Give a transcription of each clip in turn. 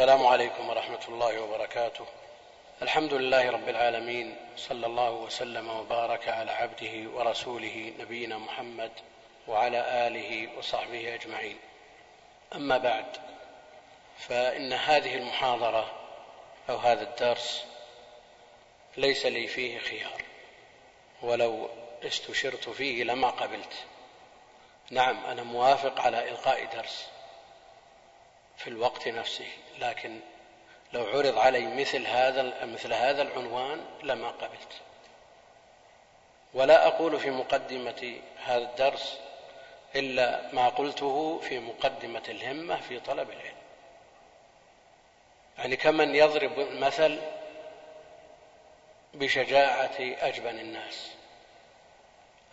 السلام عليكم ورحمة الله وبركاته. الحمد لله رب العالمين صلى الله وسلم وبارك على عبده ورسوله نبينا محمد وعلى آله وصحبه أجمعين. أما بعد فإن هذه المحاضرة أو هذا الدرس ليس لي فيه خيار ولو استشرت فيه لما قبلت. نعم أنا موافق على إلقاء درس. في الوقت نفسه لكن لو عرض علي مثل هذا مثل هذا العنوان لما قبلت. ولا أقول في مقدمة هذا الدرس إلا ما قلته في مقدمة الهمة في طلب العلم. يعني كمن يضرب المثل بشجاعة أجبن الناس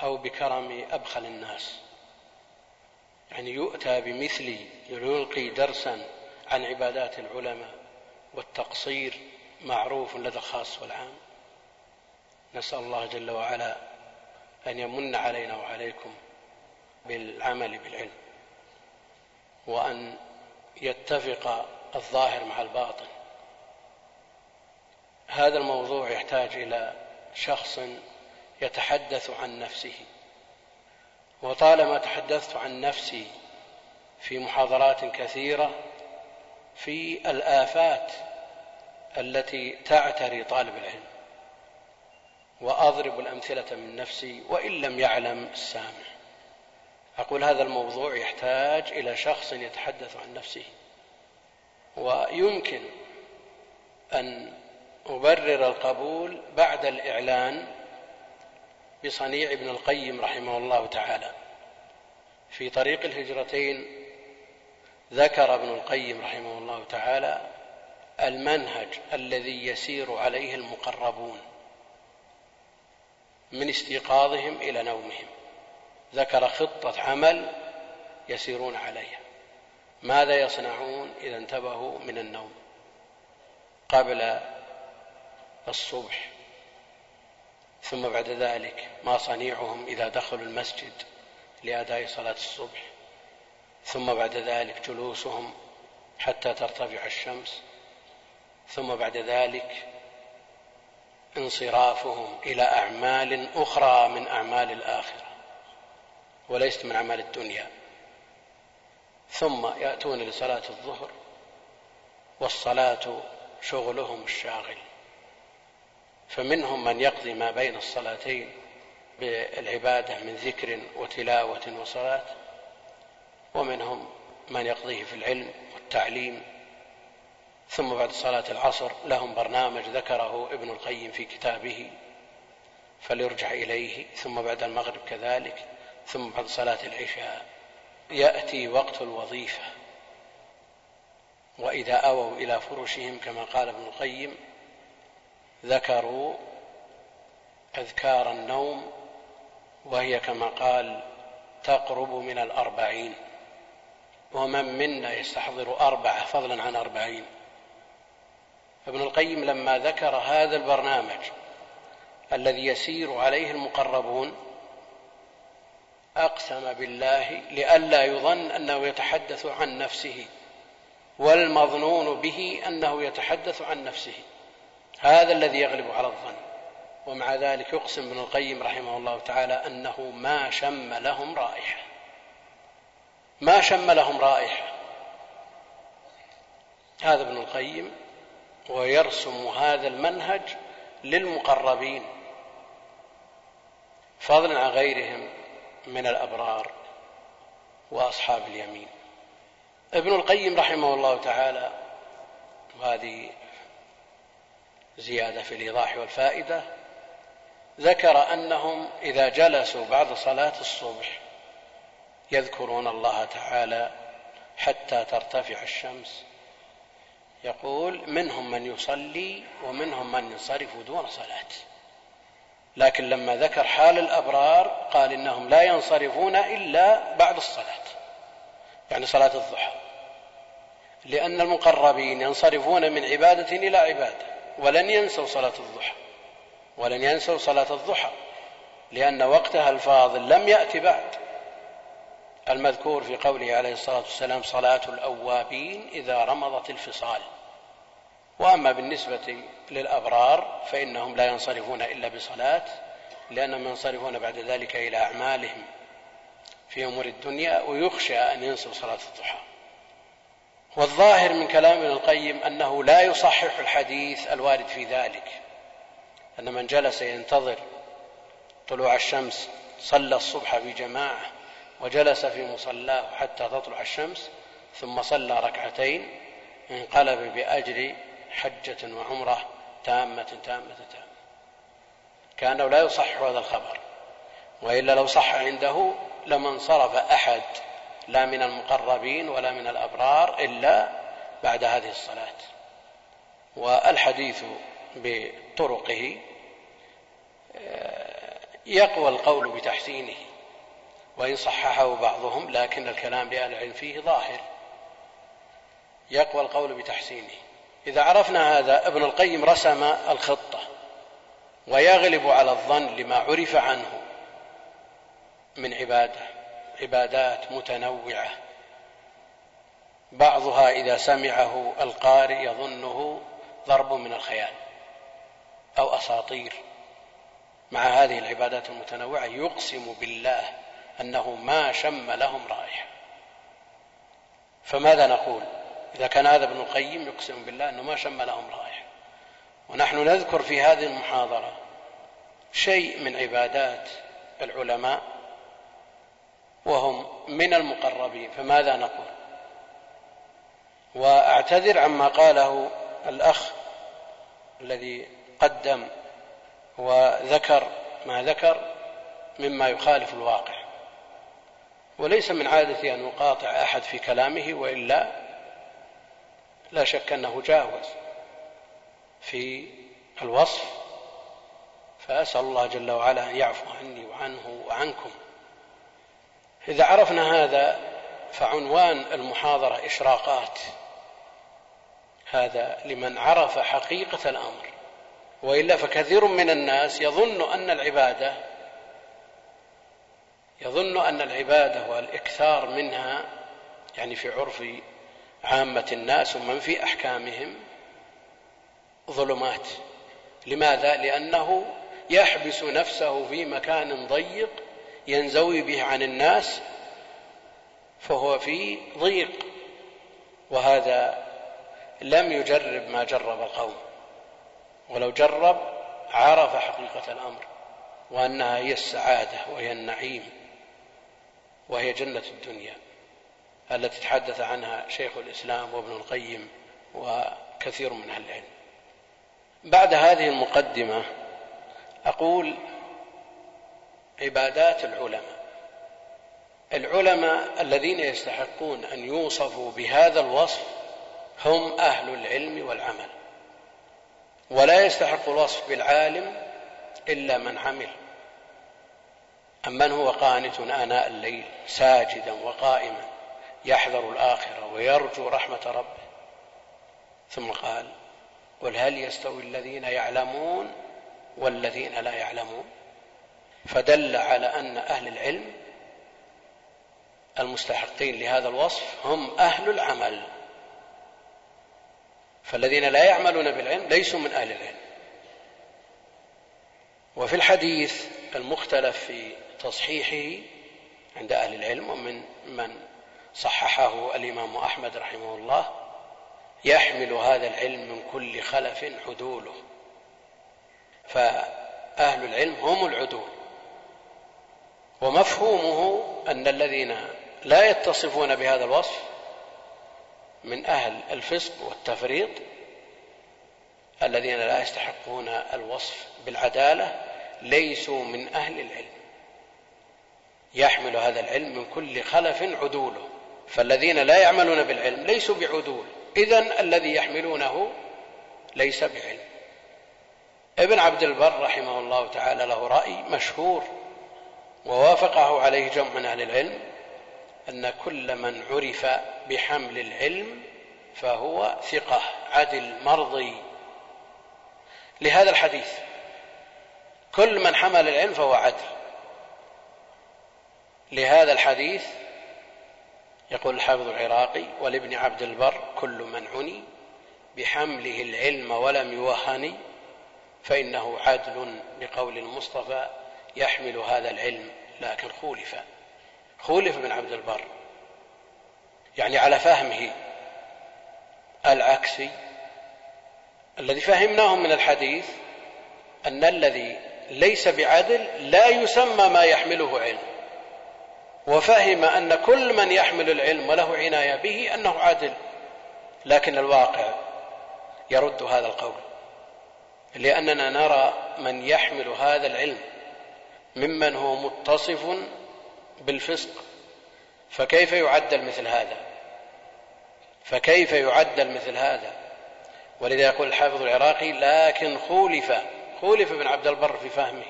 أو بكرم أبخل الناس. يعني يؤتى بمثل يلقي درسا عن عبادات العلماء والتقصير معروف لدى الخاص والعام. نسأل الله جل وعلا أن يمن علينا وعليكم بالعمل بالعلم وأن يتفق الظاهر مع الباطن. هذا الموضوع يحتاج إلى شخص يتحدث عن نفسه. وطالما تحدثت عن نفسي في محاضرات كثيرة في الآفات التي تعتري طالب العلم وأضرب الأمثلة من نفسي وإن لم يعلم السامع. أقول هذا الموضوع يحتاج إلى شخص يتحدث عن نفسه ويمكن أن أبرر القبول بعد الإعلان بصنيع ابن القيم رحمه الله تعالى. في طريق الهجرتين ذكر ابن القيم رحمه الله تعالى المنهج الذي يسير عليه المقربون من استيقاظهم إلى نومهم. ذكر خطة عمل يسيرون عليها. ماذا يصنعون إذا انتبهوا من النوم قبل الصبح؟ ثم بعد ذلك ما صنيعهم إذا دخلوا المسجد لأداء صلاة الصبح. ثم بعد ذلك جلوسهم حتى ترتفع الشمس. ثم بعد ذلك انصرافهم إلى أعمال أخرى من أعمال الآخرة وليست من أعمال الدنيا. ثم يأتون لصلاة الظهر والصلاة شغلهم الشاغل. فمنهم من يقضي ما بين الصلاتين بالعبادة من ذكر وتلاوة وصلاة ومنهم من يقضيه في العلم والتعليم. ثم بعد صلاة العصر لهم برنامج ذكره ابن القيم في كتابه فليرجع إليه. ثم بعد المغرب كذلك. ثم بعد صلاة العشاء يأتي وقت الوظيفة وإذا أووا إلى فرشهم كما قال ابن القيم ذكروا أذكار النوم وهي كما قال تقرب من الأربعين ومن منا يستحضر أربعة فضلا عن أربعين ابن القيم لما ذكر هذا البرنامج الذي يسير عليه المقربون أقسم بالله لئلا يظن أنه يتحدث عن نفسه والمظنون به أنه يتحدث عن نفسه هذا الذي يغلب على الظن. ومع ذلك يقسم ابن القيم رحمه الله تعالى أنه ما شم لهم رائحة. ما شم لهم رائحة. هذا ابن القيم ويرسم هذا المنهج للمقربين. فضلا عن غيرهم من الأبرار وأصحاب اليمين. ابن القيم رحمه الله تعالى وهذه زيادة في الإيضاح والفائدة ذكر أنهم إذا جلسوا بعد صلاة الصبح يذكرون الله تعالى حتى ترتفع الشمس. يقول منهم من يصلي ومنهم من ينصرف دون صلاة. لكن لما ذكر حال الأبرار قال إنهم لا ينصرفون إلا بعد الصلاة يعني صلاة الضحى لأن المقربين ينصرفون من عبادة إلى عبادة. ولن ينسوا صلاة الضحى. ولن ينسوا صلاة الضحى. لأن وقتها الفاضل لم يأت بعد. المذكور في قوله عليه الصلاة والسلام صلاة الأوابين إذا رمضت الفصال. وأما بالنسبة للأبرار فإنهم لا ينصرفون إلا بصلاة لأنهم ينصرفون بعد ذلك إلى أعمالهم في أمور الدنيا ويخشى أن ينسوا صلاة الضحى. والظاهر من كلام ابن القيم أنه لا يصحح الحديث الوارد في ذلك أن من جلس ينتظر طلوع الشمس صلى الصبح بجماعة وجلس في مصلاه حتى تطلع الشمس ثم صلى ركعتين انقلب بأجر حجة وعمرة تامة تامة تامة. كأنه لا يصح هذا الخبر وإلا لو صح عنده لما انصرف أحد لا من المقربين ولا من الأبرار إلا بعد هذه الصلاة. والحديث بطرقه آه، يقوى القول بتحسينه وإن صححه بعضهم لكن الكلام لأهل العلم فيه ظاهر. يقوى القول بتحسينه. إذا عرفنا هذا ابن القيم رسم الخطة ويغلب على الظن لما عرف عنه من عباده. عبادات متنوعة. بعضها إذا سمعه القارئ يظنه ضرب من الخيال أو أساطير. مع هذه العبادات المتنوعة يقسم بالله أنه ما شم لهم رائحة. فماذا نقول؟ إذا كان هذا ابن القيم يقسم بالله أنه ما شم لهم رائحة. ونحن نذكر في هذه المحاضرة شيء من عبادات العلماء وهم من المقربين فماذا نقول؟ وأعتذر عما قاله الأخ الذي قدم وذكر ما ذكر مما يخالف الواقع. وليس من عادتي أن اقاطع أحد في كلامه وإلا لا شك أنه جاوز في الوصف. فأسأل الله جل وعلا أن يعفو عني وعنه وعنكم. إذا عرفنا هذا فعنوان المحاضرة إشراقات. هذا لمن عرف حقيقة الأمر. وإلا فكثير من الناس يظن أن العبادة يظن أن العبادة والإكثار منها يعني في عرف عامة الناس ومن في أحكامهم ظلمات. لماذا؟ لأنه يحبس نفسه في مكان ضيق ينزوي به عن الناس فهو في ضيق وهذا لم يجرب ما جرب القوم. ولو جرب عرف حقيقة الأمر وأنها هي السعادة وهي النعيم وهي جنة الدنيا التي تحدث عنها شيخ الإسلام وابن القيم وكثير من أهل العلم. بعد هذه المقدمة أقول عبادات العلماء. العلماء الذين يستحقون أن يوصفوا بهذا الوصف هم أهل العلم والعمل. ولا يستحق الوصف بالعالم إلا من عمل. امن هو قانت آناء الليل ساجدا وقائما يحذر الآخرة ويرجو رحمة ربه. ثم قال قل هل يستوي الذين يعلمون والذين لا يعلمون؟ فدل على أن أهل العلم المستحقين لهذا الوصف هم أهل العمل. فالذين لا يعملون بالعلم ليسوا من أهل العلم. وفي الحديث المختلف في تصحيحه عند أهل العلم ومن من صححه الإمام أحمد رحمه الله يحمل هذا العلم من كل خلف عدوله. فأهل العلم هم العدول. ومفهومه أن الذين لا يتصفون بهذا الوصف من أهل الفسق والتفريط الذين لا يستحقون الوصف بالعدالة ليسوا من أهل العلم. يحمل هذا العلم من كل خلف عدوله. فالذين لا يعملون بالعلم ليسوا بعدول. اذا الذي يحملونه ليس بعلم. ابن عبد البر رحمه الله تعالى له رأي مشهور ووافقه عليه جمع من أهل العلم أن كل من عرف بحمل العلم فهو ثقة عدل مرضي. لهذا الحديث كل من حمل العلم فهو عدل. لهذا الحديث يقول الحافظ العراقي ولابن عبد البر كل من عني بحمله العلم ولم يوهن فإنه عدل لقول المصطفى يحمل هذا العلم لكن خولف. خولف بن عبد البر. يعني على فهمه العكسي الذي فهمناه من الحديث أن الذي ليس بعدل لا يسمى ما يحمله علم. وفهم أن كل من يحمل العلم وله عناية به أنه عادل لكن الواقع يرد هذا القول. لأننا نرى من يحمل هذا العلم ممن هو متصف بالفسق. فكيف يعدل مثل هذا؟ فكيف يعدل مثل هذا؟ ولذا يقول الحافظ العراقي لكن خولف خولف ابن عبد البر في فهمه.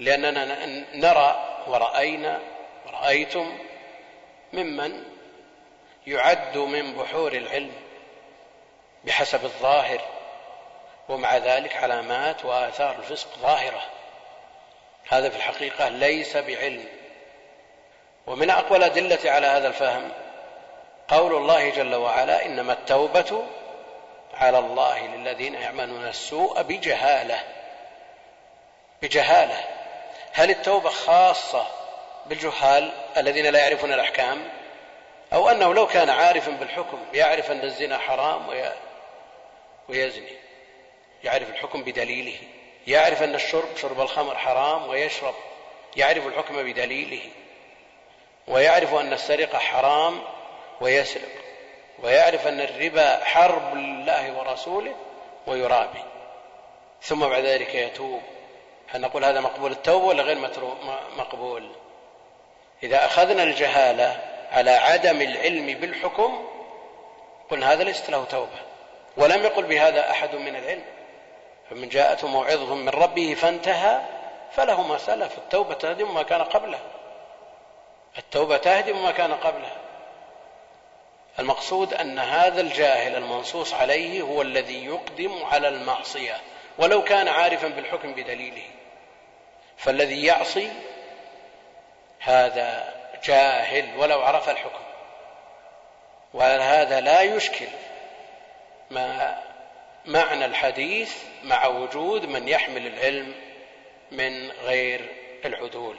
لأننا نرى ورأينا ورأيتم ممن يعد من بحور العلم بحسب الظاهر ومع ذلك علامات وآثار الفسق ظاهرة. هذا في الحقيقة ليس بعلم. ومن أقوى الأدلة على هذا الفهم قول الله جل وعلا إنما التوبة على الله للذين يعملون السوء بجهالة. بجهالة. هل التوبة خاصة بالجهال الذين لا يعرفون الأحكام؟ أو أنه لو كان عارفا بالحكم يعرف أن الزنا حرام ويزني يعرف الحكم بدليله. يعرف أن الشرب شرب الخمر حرام ويشرب يعرف الحكم بدليله ويعرف أن السرقة حرام ويسرق ويعرف أن الربا حرب لله ورسوله ويرابي. ثم بعد ذلك يتوب. هل نقول هذا مقبول التوبة ولا غير مقبول؟ إذا أخذنا الجهالة على عدم العلم بالحكم قلنا هذا ليست له توبة ولم يقل بهذا أحد من العلم. فمن جاءته موعظة من ربه فانتهى فله ما سلف. التوبة تهدم ما كان قبله. التوبة تهدم ما كان قبله. المقصود أن هذا الجاهل المنصوص عليه هو الذي يقدم على المعصية ولو كان عارفا بالحكم بدليله. فالذي يعصي هذا جاهل ولو عرف الحكم. وهذا لا يشكل ما معنى الحديث مع وجود من يحمل العلم من غير العدول.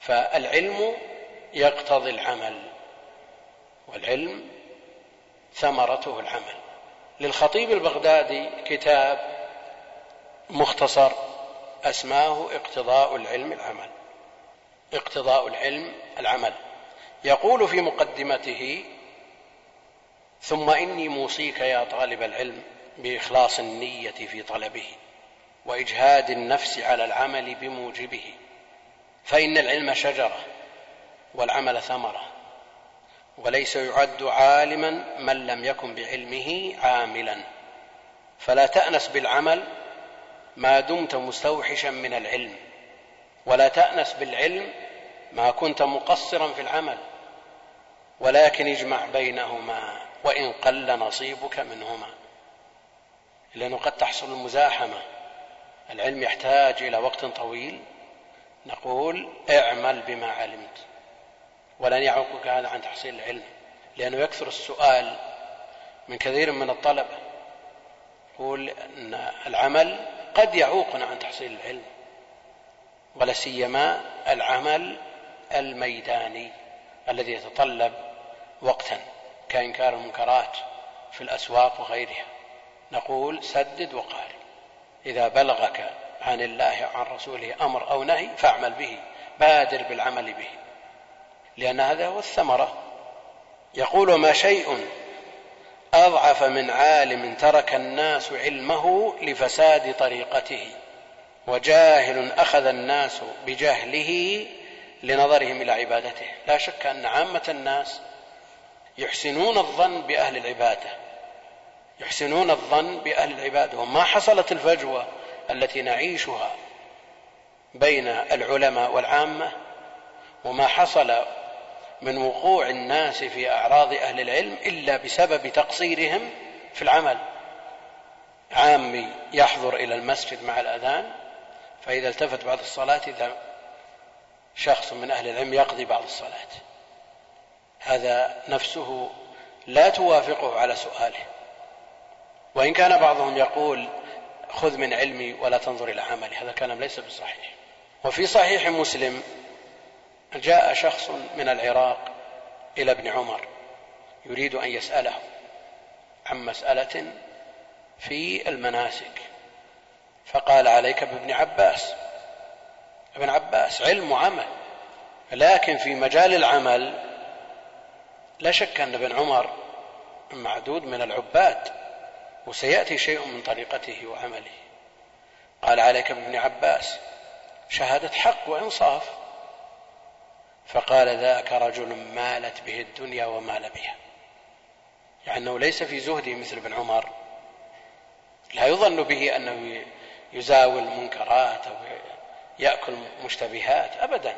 فالعلم يقتضي العمل والعلم ثمرته العمل. للخطيب البغدادي كتاب مختصر أسماه اقتضاء العلم العمل اقتضاء العلم العمل. يقول في مقدمته ثم إني موصيك يا طالب العلم بإخلاص النية في طلبه وإجهاد النفس على العمل بموجبه فإن العلم شجرة والعمل ثمرة وليس يعد عالما من لم يكن بعلمه عاملا. فلا تأنس بالعمل ما دمت مستوحشا من العلم ولا تأنس بالعلم ما كنت مقصرا في العمل. ولكن اجمع بينهما وإن قل نصيبك منهما. لأنه قد تحصل المزاحمة. العلم يحتاج إلى وقت طويل. نقول اعمل بما علمت. ولن يعوقك هذا عن تحصيل العلم لأنه يكثر السؤال من كثير من الطلبة. يقول أن العمل قد يعوقنا عن تحصيل العلم ولا سيما العمل الميداني الذي يتطلب وقتا كإنكار المنكرات في الأسواق وغيرها. نقول سدد وقارب إذا بلغك عن الله عن رسوله أمر أو نهي فاعمل به بادر بالعمل به. لأن هذا هو الثمرة. يقول ما شيء أضعف من عالم ترك الناس علمه لفساد طريقته وجاهل أخذ الناس بجهله لنظرهم إلى عبادته. لا شك أن عامة الناس يحسنون الظن بأهل العبادة. يحسنون الظن بأهل العبادة وما حصلت الفجوة التي نعيشها بين العلماء والعامة وما حصل من وقوع الناس في أعراض أهل العلم إلا بسبب تقصيرهم في العمل. عامي يحضر إلى المسجد مع الأذان فإذا التفت بعد الصلاة إذا شخص من أهل العلم يقضي بعض الصلاة. هذا نفسه لا توافقه على سؤاله. وإن كان بعضهم يقول خذ من علمي ولا تنظر إلى عملي هذا الكلام ليس بصحيح. وفي صحيح مسلم جاء شخص من العراق إلى ابن عمر يريد أن يسأله عن مسألة في المناسك. فقال عليك بابن عباس ابن عباس علم وعمل لكن في مجال العمل لا شك أن ابن عمر معدود من العباد. وسيأتي شيء من طريقته وعمله. قال عليك بابن عباس شهادة حق وإنصاف. فقال ذاك رجل مالت به الدنيا ومال بها. يعني أنه ليس في زهده مثل ابن عمر. لا يظن به أنه يزاول المنكرات أو يأكل مشتبهات أبدا.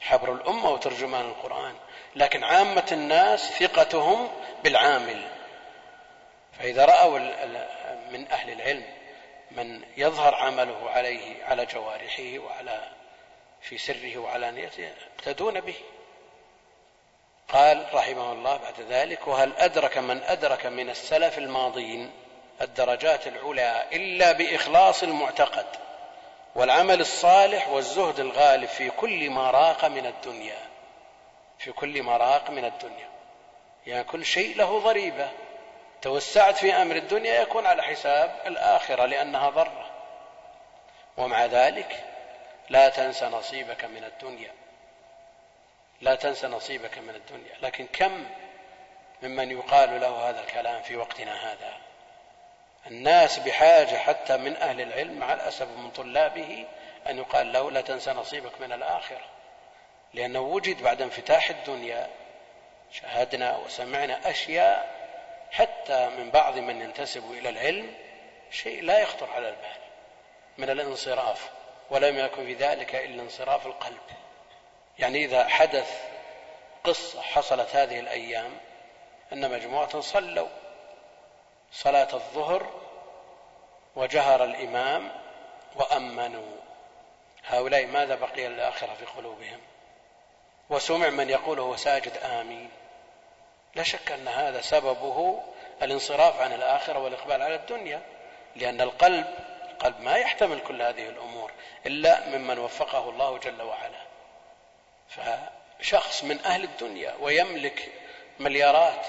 حبر الأمة وترجمان القرآن. لكن عامة الناس ثقتهم بالعامل. فإذا رأوا من أهل العلم من يظهر عمله عليه على جوارحه وعلى في سره وعلانيته يقتدون به. قال رحمه الله بعد ذلك وهل أدرك من أدرك من السلف الماضين الدرجات العلى إلا بإخلاص المعتقد والعمل الصالح والزهد الغالب في كل ما راق من الدنيا؟ في كل ما راق من الدنيا. يعني كل شيء له ضريبة. توسعت في أمر الدنيا يكون على حساب الآخرة لأنها ضرة. ومع ذلك لا تنس نصيبك من الدنيا. لا تنس نصيبك من الدنيا. لكن كم ممن يقال له هذا الكلام في وقتنا هذا؟ الناس بحاجة حتى من أهل العلم مع الأسف من طلابه أن يقال له لا تنسى نصيبك من الآخرة. لأنه وجد بعد انفتاح الدنيا شاهدنا وسمعنا أشياء حتى من بعض من ينتسب إلى العلم شيء لا يخطر على البال من الانصراف ولم يكن في ذلك إلا انصراف القلب. يعني إذا حدث قصة حصلت هذه الأيام أن مجموعة صلوا صلاة الظهر وجهر الإمام وأمنوا. هؤلاء ماذا بقي للآخرة في قلوبهم؟ وسمع من يقول هو ساجد آمين. لا شك أن هذا سببه الانصراف عن الآخرة والإقبال على الدنيا لأن القلب القلب ما يحتمل كل هذه الأمور إلا ممن وفقه الله جل وعلا. فشخص من أهل الدنيا ويملك مليارات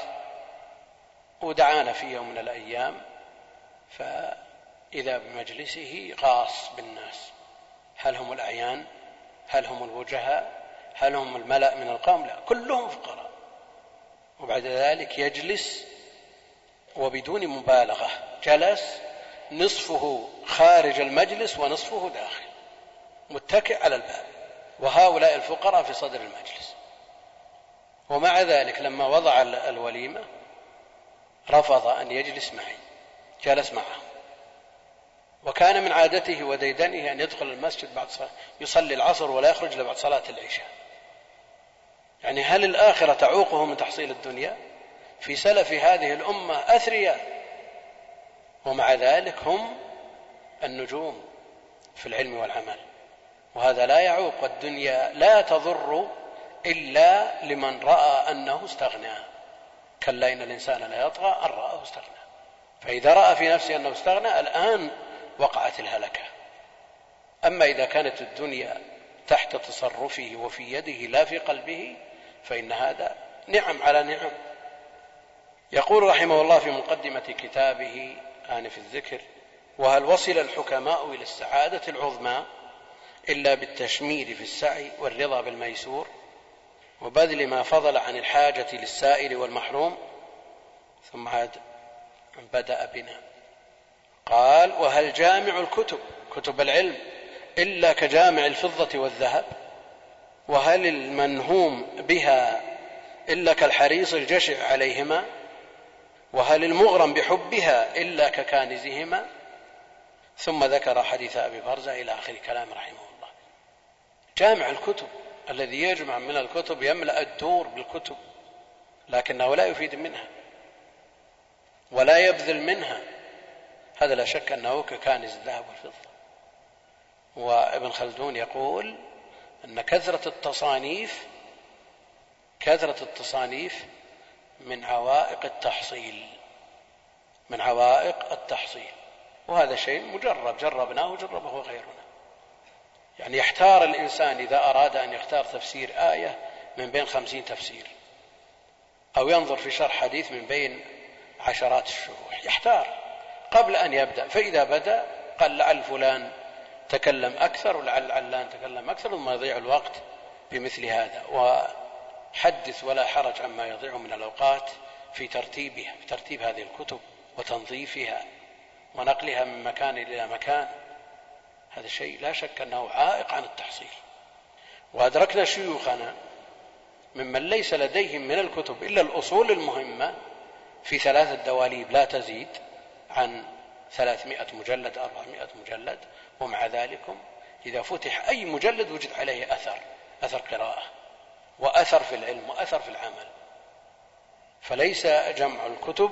ودعانا في يوم من الأيام فإذا بمجلسه غاص بالناس. هل هم الأعيان؟ هل هم الوجهاء؟ هل هم الملأ من القوم؟ لا كلهم فقراء. وبعد ذلك يجلس وبدون مبالغة. جلس نصفه خارج المجلس ونصفه داخل. متكئ على الباب. وهؤلاء الفقراء في صدر المجلس. ومع ذلك لما وضع الوليمة رفض أن يجلس معي. جلس معهم. وكان من عادته وديدنه أن يدخل المسجد بعد صلاة يصلي العصر ولا يخرج إلا بعد صلاة العشاء. يعني هل الآخرة تعوقه من تحصيل الدنيا؟ في سلف هذه الأمة أثرياء. ومع ذلك هم النجوم في العلم والعمل. وهذا لا يعوق الدنيا لا تضر إلا لمن رأى أنه استغنى. كلا إن الإنسان لا يطغى أن رآه استغنى. فإذا رأى في نفسه أنه استغنى الآن وقعت الهلكة. أما إذا كانت الدنيا تحت تصرفه وفي يده لا في قلبه فإن هذا نعم على نعم. يقول رحمه الله في مقدمة كتابه آنف الذكر وهل وصل الحكماء إلى السعادة العظمى إلا بالتشمير في السعي والرضا بالميسور؟ وبذل ما فضل عن الحاجة للسائل والمحروم؟ ثم عاد بدأ بنا. قال وهل جامع الكتب كتب العلم إلا كجامع الفضة والذهب؟ وهل المنهوم بها إلا كالحريص الجشع عليهما؟ وهل المغرم بحبها إلا ككانزهما؟ ثم ذكر حديث أبي برزة إلى آخر كلام رحمه الله. جامع الكتب الذي يجمع من الكتب يملأ الدور بالكتب لكنه لا يفيد منها ولا يبذل منها. هذا لا شك أنه ككانز الذهب والفضة. وابن خلدون يقول أن كثرة التصانيف كثرة التصانيف من عوائق التحصيل من عوائق التحصيل. وهذا شيء مجرب جربناه وجربه غيرنا. يعني يحتار الإنسان إذا أراد أن يختار تفسير آية من بين خمسين تفسير أو ينظر في شرح حديث من بين عشرات الشروح. يحتار. قبل أن يبدأ فإذا بدأ قال لعل فلان تكلم أكثر ولعل علان تكلم أكثر ثم يضيع الوقت بمثل هذا. وحدث ولا حرج عما يضيع من الأوقات في ترتيبها في ترتيب هذه الكتب وتنظيفها ونقلها من مكان إلى مكان. هذا شيء لا شك أنه عائق عن التحصيل. وأدركنا شيوخنا ممن ليس لديهم من الكتب إلا الأصول المهمة في ثلاثة دواليب لا تزيد عن ثلاثمائة مجلد أربعمائة مجلد. ومع ذلك إذا فتح أي مجلد وجد عليه أثر أثر قراءة وأثر في العلم وأثر في العمل. فليس جمع الكتب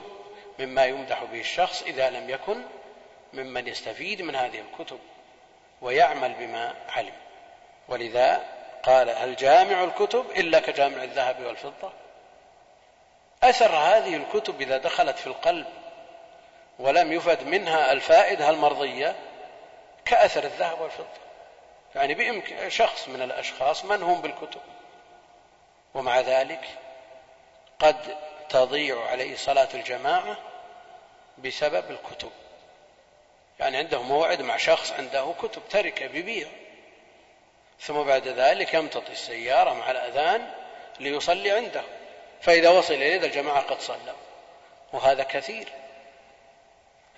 مما يمدح به الشخص إذا لم يكن ممن يستفيد من هذه الكتب ويعمل بما علم. ولذا قال هل جامع الكتب إلا كجامع الذهب والفضة؟ أثر هذه الكتب إذا دخلت في القلب ولم يفد منها الفائدة المرضية كأثر الذهب والفضة. يعني بإمكان شخص من الأشخاص منهم بالكتب. ومع ذلك قد تضيع عليه صلاة الجماعة بسبب الكتب. يعني عنده موعد مع شخص عنده كتب تركة بيبيع ثم بعد ذلك يمتطي السيارة مع الأذان ليصلي عنده. فإذا وصل إليه الجماعة قد صلوا. وهذا كثير.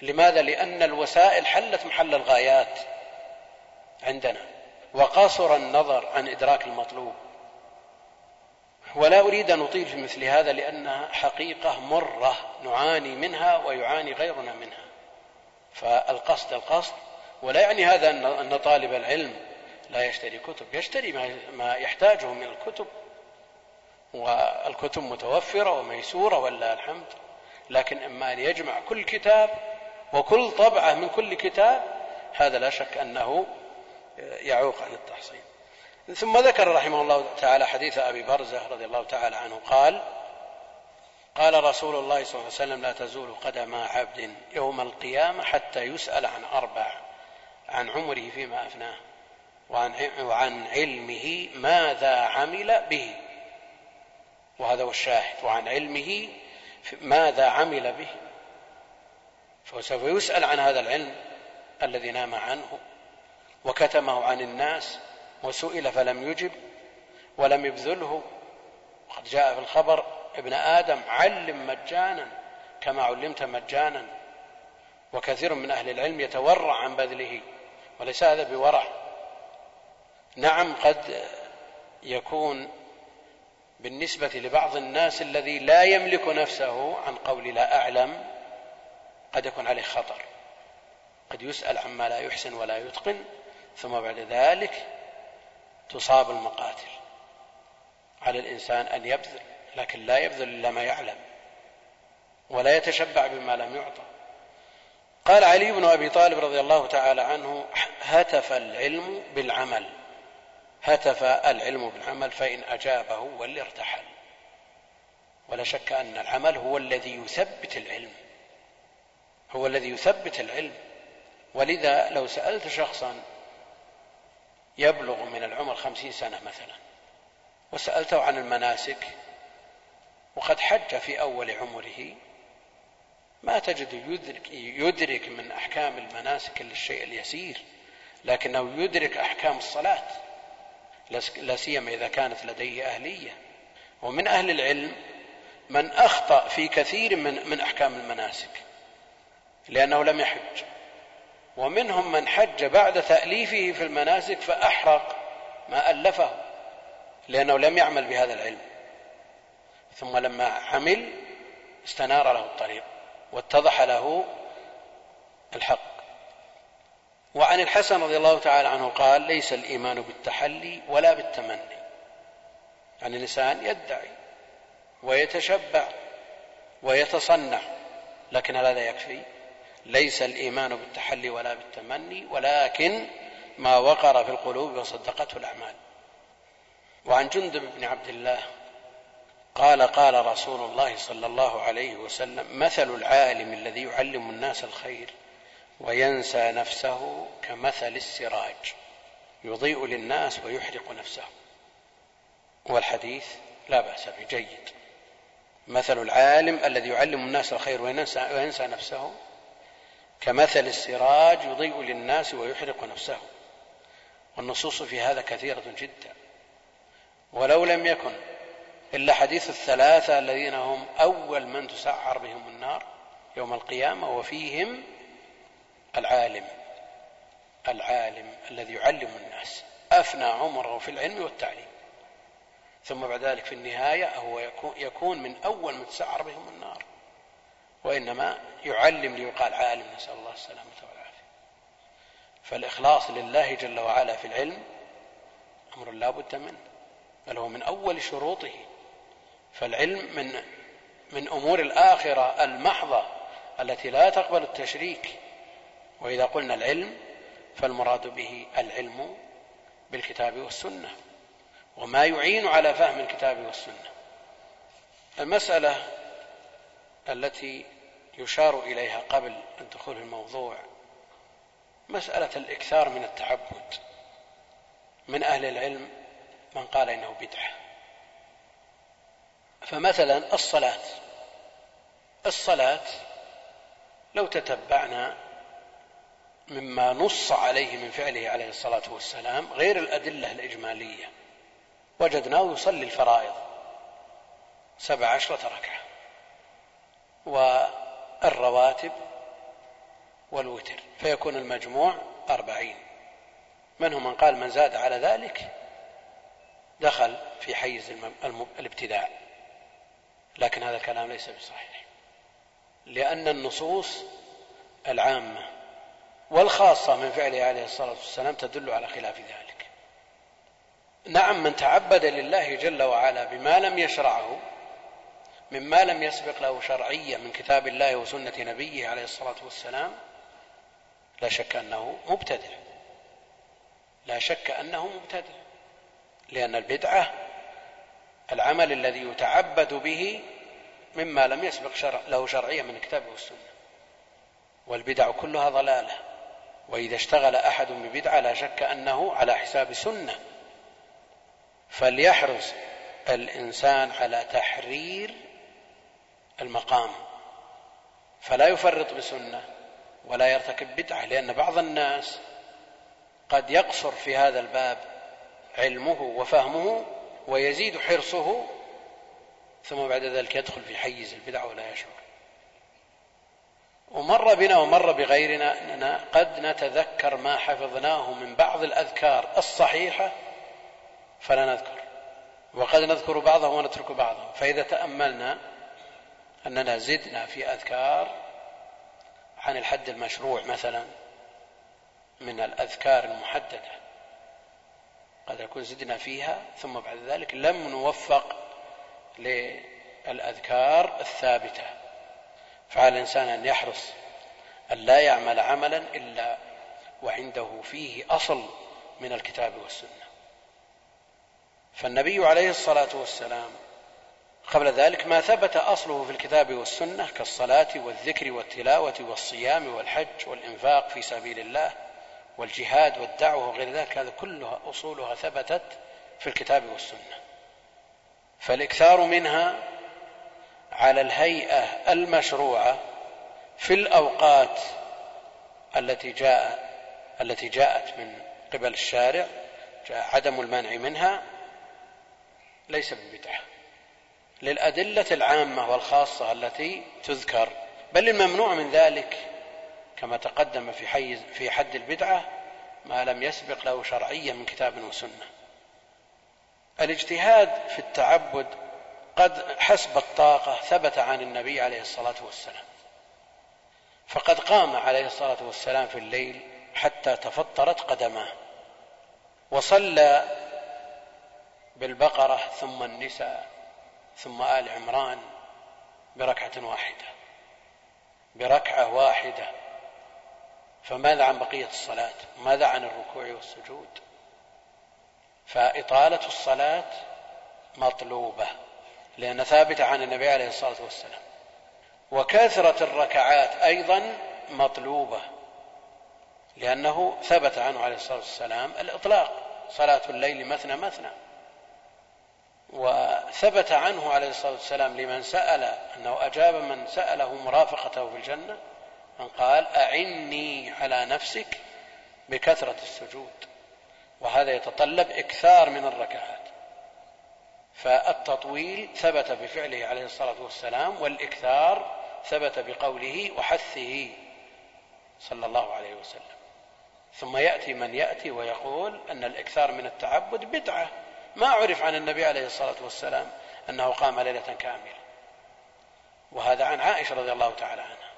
لماذا؟ لأن الوسائل حلت محل الغايات عندنا وقصر النظر عن إدراك المطلوب. ولا أريد أن أطيل في مثل هذا لأنها حقيقة مرة نعاني منها ويعاني غيرنا منها. فالقصد القصد ولا يعني هذا أن طالب العلم لا يشتري كتب يشتري ما يحتاجه من الكتب. والكتب متوفرة وميسورة ولله الحمد. لكن إما أن يجمع كل كتاب وكل طبعة من كل كتاب هذا لا شك أنه يعوق عن التحصيل. ثم ذكر رحمه الله تعالى حديث أبي برزة رضي الله تعالى عنه قال قال رسول الله صلى الله عليه وسلم لا تزول قدم عبد يوم القيامة حتى يسأل عن أربع عن عمره فيما أفناه وعن, وعن علمه ماذا عمل به. وهذا هو الشاهد وعن علمه ماذا عمل به. فسوف يسأل عن هذا العلم الذي نام عنه وكتمه عن الناس وسئل فلم يجب ولم يبذله. وقد جاء في الخبر ابن آدم علم مجانا كما علمت مجانا. وكثير من أهل العلم يتورع عن بذله وليس هذا بورع. نعم قد يكون بالنسبة لبعض الناس الذي لا يملك نفسه عن قول لا أعلم قد يكون عليه خطر. قد يسأل عما لا يحسن ولا يتقن ثم بعد ذلك تصاب المقاتل. على الإنسان أن يبذل لكن لا يبذل إلا ما يعلم ولا يتشبع بما لم يعطى. قال علي بن أبي طالب رضي الله تعالى عنه هتف العلم بالعمل. هتف العلم بالعمل فإن أجابه ولارتحل ولا شك أن العمل هو الذي يثبت العلم. هو الذي يثبت العلم. ولذا لو سألت شخصا يبلغ من العمر خمسين سنة مثلا وسألته عن المناسك وقد حج في أول عمره ما تجد يدرك, يدرك من أحكام المناسك إلا الشيء اليسير لكنه يدرك أحكام الصلاة. لا سيما إذا كانت لديه أهلية. ومن أهل العلم من أخطأ في كثير من من أحكام المناسك. لأنه لم يحج. ومنهم من حج بعد تأليفه في المناسك فأحرق ما ألفه لأنه لم يعمل بهذا العلم. ثم لما عمل استنار له الطريق واتضح له الحق. وعن الحسن رضي الله تعالى عنه قال ليس الإيمان بالتحلي ولا بالتمني. يعني الإنسان يدعي ويتشبع ويتصنع لكن هل هذا يكفي؟ ليس الإيمان بالتحلي ولا بالتمني ولكن ما وقر في القلوب وصدقته الأعمال. وعن جندب بن عبد الله قال قال رسول الله صلى الله عليه وسلم مثل العالم الذي يعلم الناس الخير وينسى نفسه كمثل السراج يضيء للناس ويحرق نفسه. والحديث لا بأس به جيد. مثل العالم الذي يعلم الناس الخير وينسى, وينسى نفسه كمثل السراج يضيء للناس ويحرق نفسه. والنصوص في هذا كثيرة جدا. ولو لم يكن إلا حديث الثلاثة الذين هم أول من تسعر بهم النار يوم القيامة وفيهم العالم العالم الذي يعلم الناس أفنى عمره في العلم والتعليم. ثم بعد ذلك في النهاية هو يكون من أول من تسعر بهم النار. وإنما يعلم ليقال عالم. نسأل الله السلامة والعافية. فالإخلاص لله جل وعلا في العلم أمر لا بد منه بل هو من أول شروطه. فالعلم من من أمور الآخرة المحضة التي لا تقبل التشريك. وإذا قلنا العلم فالمراد به العلم بالكتاب والسنة. وما يعين على فهم الكتاب والسنة. المسألة التي يشار إليها قبل الدخول الموضوع. مسألة الإكثار من التعبد. من أهل العلم من قال إنه بدعة. فمثلا الصلاة. الصلاة لو تتبعنا مما نص عليه من فعله عليه الصلاة والسلام غير الأدلة الإجمالية. وجدناه يصلي الفرائض سبع عشرة ركعة. والرواتب والوتر فيكون المجموع أربعين. منهم من قال من زاد على ذلك؟ دخل في حيز الابتداع لكن هذا الكلام ليس بصحيح. لأن النصوص العامة والخاصة من فعله عليه الصلاة والسلام تدل على خلاف ذلك. نعم من تعبد لله جل وعلا بما لم يشرعه مما لم يسبق له شرعية من كتاب الله وسنة نبيه عليه الصلاة والسلام لا شك أنه مبتدع. لا شك أنه مبتدع. لأن البدعة العمل الذي يتعبد به مما لم يسبق شرع له شرعية من الكتاب والسنة. والبدع كلها ضلالة. وإذا اشتغل أحد ببدعة لا شك أنه على حساب سنة. فليحرص الإنسان على تحرير المقام. فلا يفرط بسنة ولا يرتكب بدعة لأن بعض الناس قد يقصر في هذا الباب علمه وفهمه ويزيد حرصه ثم بعد ذلك يدخل في حيز البدع ولا يشعر. ومر بنا ومر بغيرنا أننا قد نتذكر ما حفظناه من بعض الأذكار الصحيحة فلا نذكر. وقد نذكر بعضه ونترك بعضه فإذا تأملنا أننا زدنا في أذكار عن الحد المشروع مثلا من الأذكار المحددة. قد يكون زدنا فيها ثم بعد ذلك لم نوفق للأذكار الثابتة. فعلى الإنسان أن يحرص أن لا يعمل عملا إلا وعنده فيه أصل من الكتاب والسنة. فالنبي عليه الصلاة والسلام قبل ذلك ما ثبت أصله في الكتاب والسنة كالصلاة والذكر والتلاوة والصيام والحج والإنفاق في سبيل الله والجهاد والدعوة وغير ذلك. هذا كلها أصولها ثبتت في الكتاب والسنة. فالإكثار منها على الهيئة المشروعة في الأوقات التي جاء التي جاءت من قبل الشارع جاء عدم المنع منها ليس ببدعة للأدلة العامة والخاصة التي تذكر بل الممنوع من ذلك كما تقدم في حيز في حد البدعة ما لم يسبق له شرعية من كتاب وسنة. الاجتهاد في التعبد قد حسب الطاقة ثبت عن النبي عليه الصلاة والسلام. فقد قام عليه الصلاة والسلام في الليل حتى تفطرت قدماه وصلى بالبقرة ثم النساء. ثم آل عمران بركعة واحدة. بركعة واحدة. فماذا عن بقية الصلاة؟ ماذا عن الركوع والسجود؟ فإطالة الصلاة مطلوبة لأن ثابتة عن النبي عليه الصلاة والسلام. وكثرة الركعات أيضا مطلوبة لأنه ثبت عنه عليه الصلاة والسلام الإطلاق. صلاة الليل مثنى مثنى. وثبت عنه عليه الصلاة والسلام لمن سأل أنه أجاب من سأله مرافقته في الجنة أن قال أعني على نفسك بكثرة السجود. وهذا يتطلب إكثار من الركعات. فالتطويل ثبت بفعله عليه الصلاة والسلام والإكثار ثبت بقوله وحثه صلى الله عليه وسلم. ثم يأتي من يأتي ويقول أن الإكثار من التعبد بدعة. ما عرف عن النبي عليه الصلاة والسلام أنه قام ليلة كاملة. وهذا عن عائشة رضي الله تعالى عنها.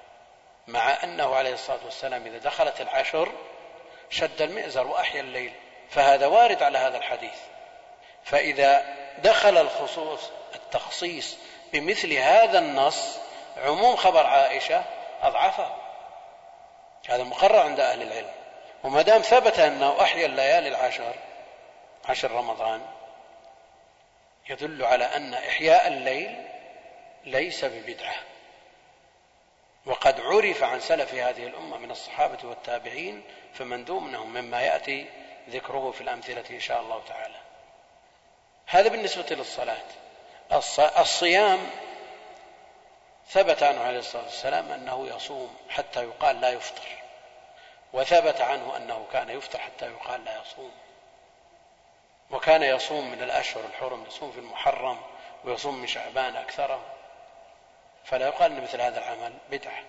مع أنه عليه الصلاة والسلام إذا دخلت العشر شد المئزر وأحيا الليل. فهذا وارد على هذا الحديث. فإذا دخل الخصوص التخصيص بمثل هذا النص عموم خبر عائشة أضعفه. هذا مقرر عند أهل العلم. وما دام ثبت أنه أحيا الليالي العشر عشر رمضان يدل على أن إحياء الليل ليس ببدعة. وقد عرف عن سلف هذه الأمة من الصحابة والتابعين فمن دونهم مما يأتي ذكره في الأمثلة إن شاء الله تعالى. هذا بالنسبة للصلاة. الصيام ثبت عنه عليه الصلاة والسلام أنه يصوم حتى يقال لا يفطر وثبت عنه أنه كان يفطر حتى يقال لا يصوم. وكان يصوم من الأشهر الحرم يصوم في المحرم ويصوم من شعبان أكثره. فلا يقال أن مثل هذا العمل بدعة.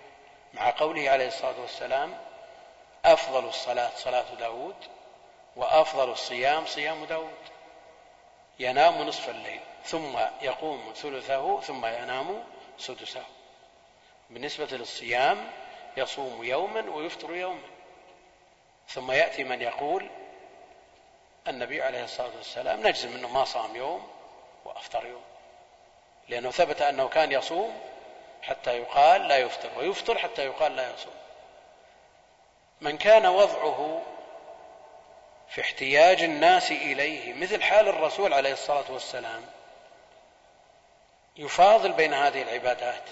مع قوله عليه الصلاة والسلام أفضل الصلاة صلاة داود وأفضل الصيام صيام داود. ينام نصف الليل ثم يقوم ثلثه ثم ينام سدسه. بالنسبة للصيام يصوم يوما ويفطر يوما. ثم يأتي من يقول النبي عليه الصلاة والسلام نجزم أنه ما صام يوم وأفطر يوم لأنه ثبت أنه كان يصوم حتى يقال لا يفطر ويفطر حتى يقال لا يصوم. من كان وضعه في احتياج الناس إليه مثل حال الرسول عليه الصلاة والسلام يفاضل بين هذه العبادات.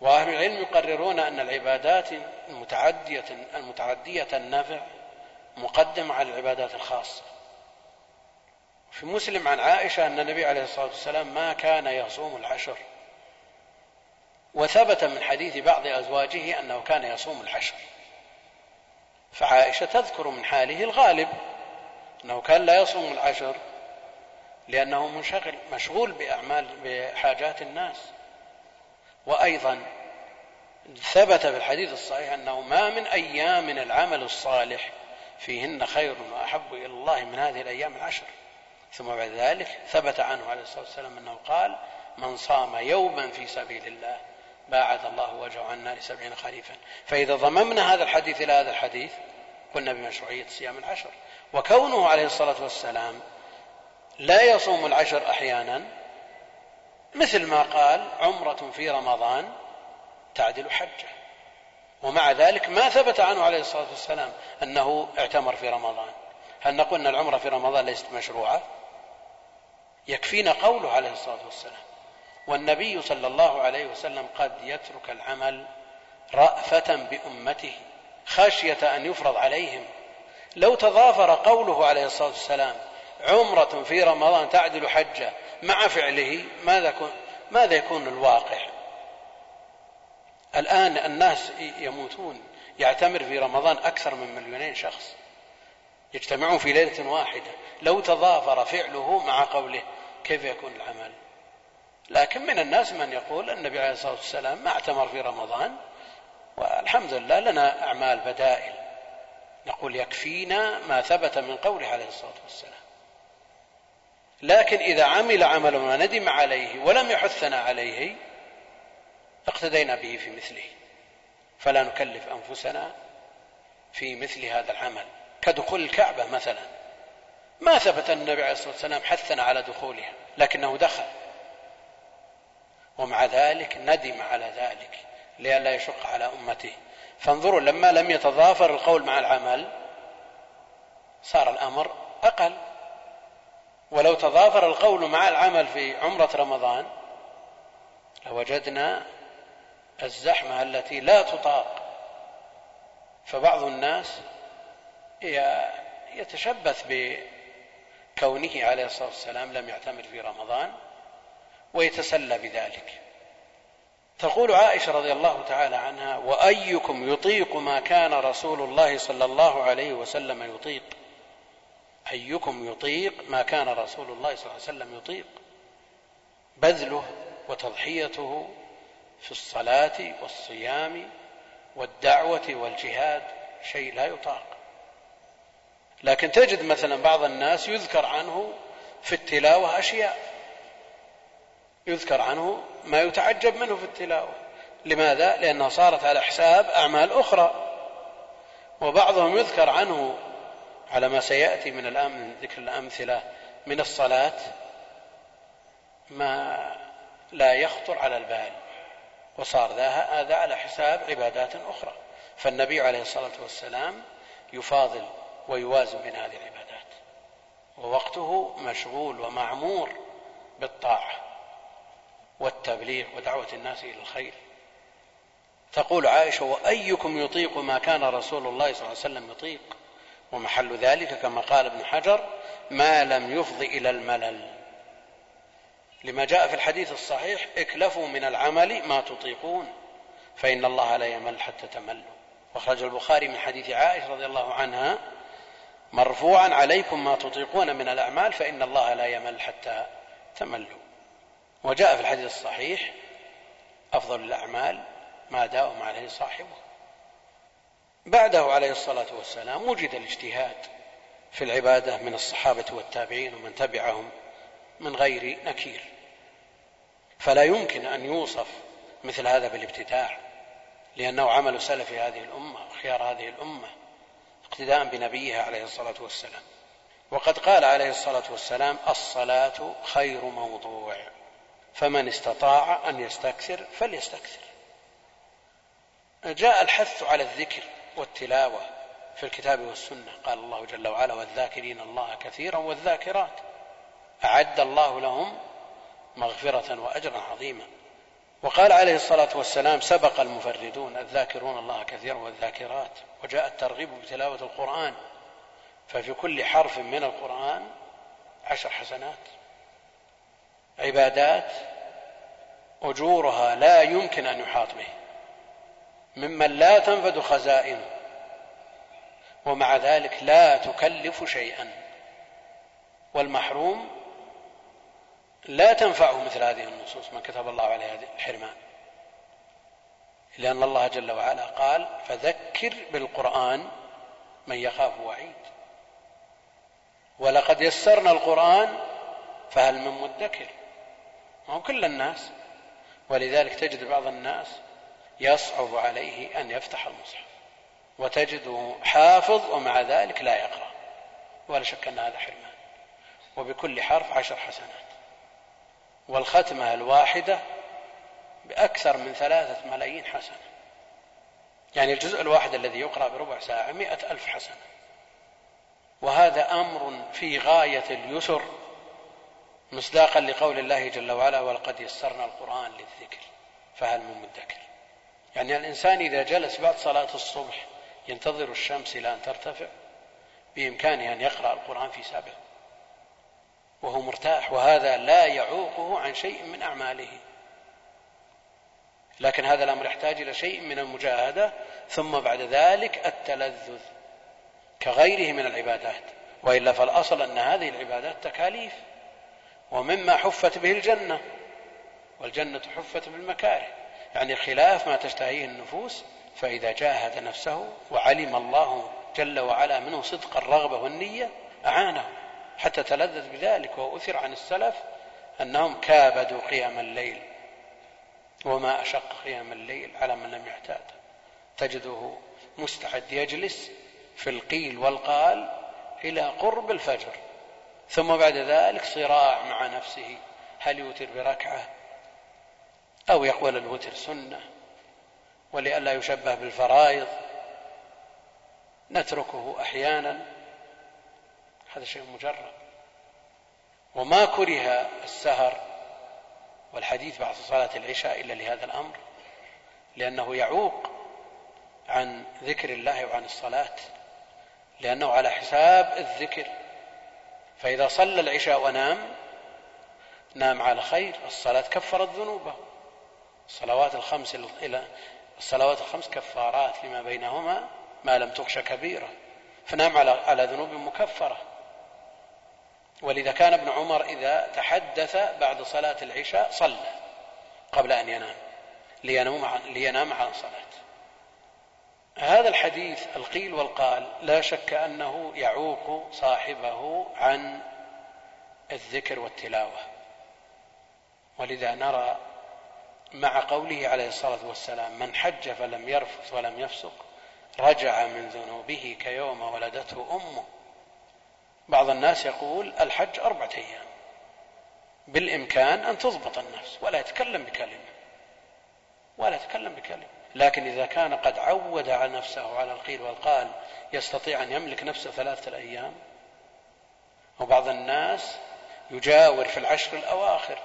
وأهل العلم يقررون أن العبادات المتعديه المتعدية النفع مقدمه على العبادات الخاصة. في مسلم عن عائشة أن النبي عليه الصلاة والسلام ما كان يصوم العشر. وثبت من حديث بعض أزواجه أنه كان يصوم العشر. فعائشة تذكر من حاله الغالب أنه كان لا يصوم العشر لأنه منشغل مشغول بأعمال بحاجات الناس. وأيضا ثبت في الحديث الصحيح أنه ما من أيام من العمل الصالح فيهن خير وأحب إلى الله من هذه الأيام العشر. ثم بعد ذلك ثبت عنه عليه الصلاة والسلام أنه قال من صام يوما في سبيل الله باعد الله وجهه عن النار سبعين خريفا. فإذا ضممنا هذا الحديث إلى هذا الحديث قلنا بمشروعية صيام العشر. وكونه عليه الصلاة والسلام لا يصوم العشر أحيانا مثل ما قال عمرة في رمضان تعدل حجة. ومع ذلك ما ثبت عنه عليه الصلاة والسلام أنه اعتمر في رمضان. هل نقول أن العمرة في رمضان ليست مشروعة؟ يكفينا قوله عليه الصلاة والسلام والنبي صلى الله عليه وسلم قد يترك العمل رأفة بأمته خشية أن يفرض عليهم. لو تضافر قوله عليه الصلاة والسلام عمرة في رمضان تعدل حجة مع فعله ماذا يكون ماذا يكون الواقع؟ الآن الناس يموتون يعتمر في رمضان أكثر من مليونين شخص. يجتمعون في ليلة واحدة. لو تضافر فعله مع قوله كيف يكون العمل؟ لكن من الناس من يقول النبي عليه الصلاة والسلام ما اعتمر في رمضان والحمد لله لنا أعمال بدائل. نقول يكفينا ما ثبت من قوله عليه الصلاة والسلام. لكن إذا عمل عملا وندم عليه ولم يحثنا عليه اقتدينا به في مثله. فلا نكلف أنفسنا في مثل هذا العمل. كدخول الكعبة مثلا. ما ثبت النبي عليه الصلاة والسلام حثنا على دخولها لكنه دخل. ومع ذلك ندم على ذلك لئلا يشق على أمته. فانظروا لما لم يتضافر القول مع العمل صار الأمر أقل. ولو تضافر القول مع العمل في عمرة رمضان لوجدنا الزحمة التي لا تطاق. فبعض الناس يتشبث بكونه عليه الصلاة والسلام لم يعتمر في رمضان ويتسلى بذلك. تقول عائشة رضي الله تعالى عنها وأيكم يطيق ما كان رسول الله صلى الله عليه وسلم يطيق؟ أيكم يطيق ما كان رسول الله صلى الله عليه وسلم يطيق؟ بذله وتضحيته في الصلاة والصيام والدعوة والجهاد شيء لا يطاق. لكن تجد مثلا بعض الناس يذكر عنه في التلاوة أشياء. يذكر عنه ما يتعجب منه في التلاوة. لماذا؟ لأنها صارت على حساب أعمال أخرى. وبعضهم يذكر عنه على ما سيأتي من الآن ذكر الأمثلة من الصلاة ما لا يخطر على البال. وصار هذا على حساب عبادات أخرى. فالنبي عليه الصلاة والسلام يفاضل ويوازن بين هذه العبادات. ووقته مشغول ومعمور بالطاعة والتبليغ ودعوة الناس إلى الخير. تقول عائشة وأيكم يطيق ما كان رسول الله صلى الله عليه وسلم يطيق؟ ومحل ذلك كما قال ابن حجر ما لم يفض إلى الملل. لما جاء في الحديث الصحيح اكلفوا من العمل ما تطيقون. فإن الله لا يمل حتى تملوا. واخرج البخاري من حديث عائشة رضي الله عنها مرفوعا عليكم ما تطيقون من الأعمال فإن الله لا يمل حتى تملوا. وجاء في الحديث الصحيح أفضل الأعمال ما داوم عليه صاحبه. بعده عليه الصلاة والسلام وجد الاجتهاد في العبادة من الصحابة والتابعين ومن تبعهم من غير نكير. فلا يمكن أن يوصف مثل هذا بالابتداع لأنه عمل سلف هذه الأمة وخيار هذه الأمة اقتداء بنبيها عليه الصلاة والسلام. وقد قال عليه الصلاة والسلام الصلاة خير موضوع فمن استطاع أن يستكثر فليستكثر. جاء الحث على الذكر والتلاوة في الكتاب والسنة. قال الله جل وعلا والذاكرين الله كثيرا والذاكرات أعد الله لهم مغفرة وأجرا عظيما. وقال عليه الصلاة والسلام سبق المفردون الذاكرون الله كثيرا والذاكرات وجاء الترغيب بتلاوة القرآن. ففي كل حرف من القرآن عشر حسنات. عبادات أجورها لا يمكن أن يحاط به. ممن لا تنفد خزائنه ومع ذلك لا تكلف شيئا. والمحروم لا تنفعه مثل هذه النصوص من كتب الله عليه الحرمان. لأن الله جل وعلا قال فذكر بالقرآن من يخاف وعيد. ولقد يسرنا القرآن فهل من مدكر؟ ما هو كل الناس. ولذلك تجد بعض الناس يصعب عليه أن يفتح المصحف وتجده حافظ ومع ذلك لا يقرأ ولا شك أن هذا حرمان. وبكل حرف عشر حسنات. والختمة الواحدة بأكثر من ثلاثة ملايين حسنة. يعني الجزء الواحد الذي يقرأ بربع ساعة مئة ألف حسنة. وهذا أمر في غاية اليسر مصداقا لقول الله جل وعلا ولقد يسرنا القرآن للذكر فهل من مدكر؟ يعني الإنسان إذا جلس بعد صلاة الصبح ينتظر الشمس إلى أن ترتفع بإمكانه أن يقرأ القرآن في سبع وهو مرتاح وهذا لا يعوقه عن شيء من أعماله. لكن هذا الأمر يحتاج إلى شيء من المجاهدة ثم بعد ذلك التلذذ كغيره من العبادات. وإلا فالأصل أن هذه العبادات تكاليف ومما حفت به الجنة والجنة حفت بالمكاره. يعني خلاف ما تشتهيه النفوس فإذا جاهد نفسه وعلم الله جل وعلا منه صدق الرغبة والنية أعانه. حتى تلذذ بذلك وأثر عن السلف أنهم كابدوا قيام الليل وما أشق قيام الليل على من لم يعتاد تجده مستعد يجلس في القيل والقال إلى قرب الفجر ثم بعد ذلك صراع مع نفسه هل يوتر بركعة أو يقول الوتر سنة؟ ولئلا يشبه بالفرائض نتركه أحيانا هذا شيء مجرد. وما كره السهر والحديث بعد صلاة العشاء إلا لهذا الأمر لأنه يعوق عن ذكر الله وعن الصلاة لأنه على حساب الذكر. فإذا صلى العشاء ونام نام على خير الصلاة كفرت ذنوبه. الصلوات الخمس إلى الصلوات الخمس كفارات لما بينهما ما لم تخش كبيرة. فنام على على ذنوب مكفرة. ولذا كان ابن عمر إذا تحدث بعد صلاة العشاء صلى قبل أن ينام لينام عن, لينام عن صلاة. هذا الحديث القيل والقال لا شك أنه يعوق صاحبه عن الذكر والتلاوة. ولذا نرى مع قوله عليه الصلاة والسلام من حج فلم يرفث ولم يفسق رجع من ذنوبه كيوم ولدته أمه. بعض الناس يقول الحج أربعة أيام. بالإمكان أن تضبط النفس ولا يتكلم بكلمة. ولا يتكلم بكلمة. لكن إذا كان قد عود على نفسه على القيل والقال يستطيع أن يملك نفسه ثلاثة الأيام وبعض الناس يجاور في العشر الأواخر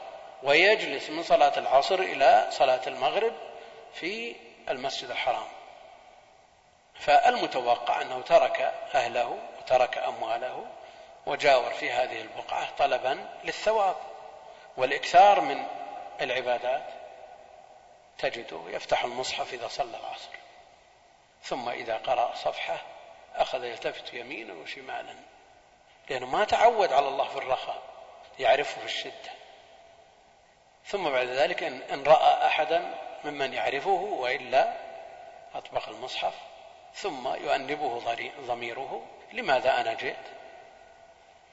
ويجلس من صلاة العصر إلى صلاة المغرب في المسجد الحرام. فالمتوقع أنه ترك أهله وترك أمواله وجاور في هذه البقعة طلبا للثواب والإكثار من العبادات تجده يفتح المصحف إذا صلى العصر ثم إذا قرأ صفحة أخذ يلتفت يمينا وشمالا لأنه ما تعود على الله في الرخاء يعرفه في الشدة. ثم بعد ذلك إن رأى أحدا ممن يعرفه وإلا أطبق المصحف ثم يؤنبه ضميره لماذا أنا جئت؟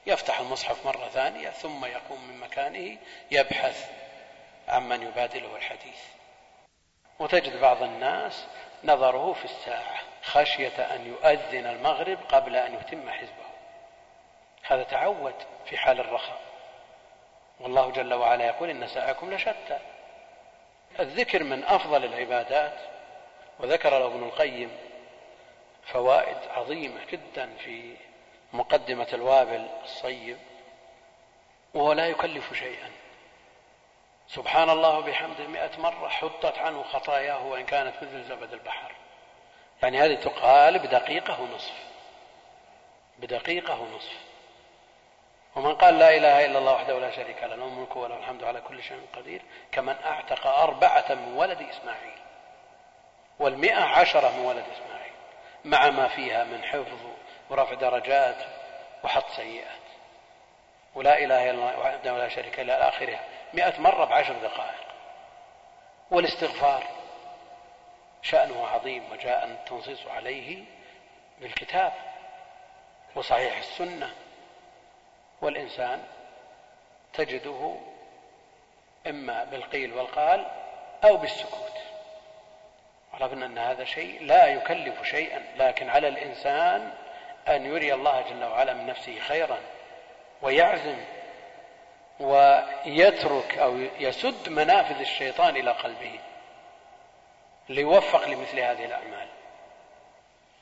يفتح المصحف مرة ثانية ثم يقوم من مكانه يبحث عمن يبادله الحديث. وتجد بعض الناس نظره في الساعة خشية أن يؤذن المغرب قبل أن يتم حزبه. هذا تعود في حال الرخاء. والله جل وعلا يقول إن سعيكم لشتى. الذكر من أفضل العبادات وذكر له ابن القيم فوائد عظيمة جدا في مقدمة الوابل الصيب وهو لا يكلف شيئا. سبحان الله وبحمده مئة مرة حطت عنه خطاياه وإن كانت مثل زبد البحر. يعني هذه تقال بدقيقة ونصف. بدقيقة ونصف. ومن قال لا إله إلا الله وحده لا شريك له له الملك وله الحمد على كل شيء قدير كمن أعتق أربعة من ولد إسماعيل. والمئة عشرة من ولد إسماعيل. مع ما فيها من حفظ ورفع درجات وحط سيئات. ولا إله إلا الله وحده لا شريك له إلى آخرها مئة مرة بعشر دقائق. والاستغفار شأنه عظيم وجاء التنصيص عليه بالكتاب وصحيح السنة. والإنسان تجده إما بالقيل والقال أو بالسكوت. عرفنا أن هذا شيء لا يكلف شيئا لكن على الإنسان أن يري الله جل وعلا من نفسه خيرا ويعزم ويترك أو يسد منافذ الشيطان إلى قلبه ليوفق لمثل هذه الأعمال.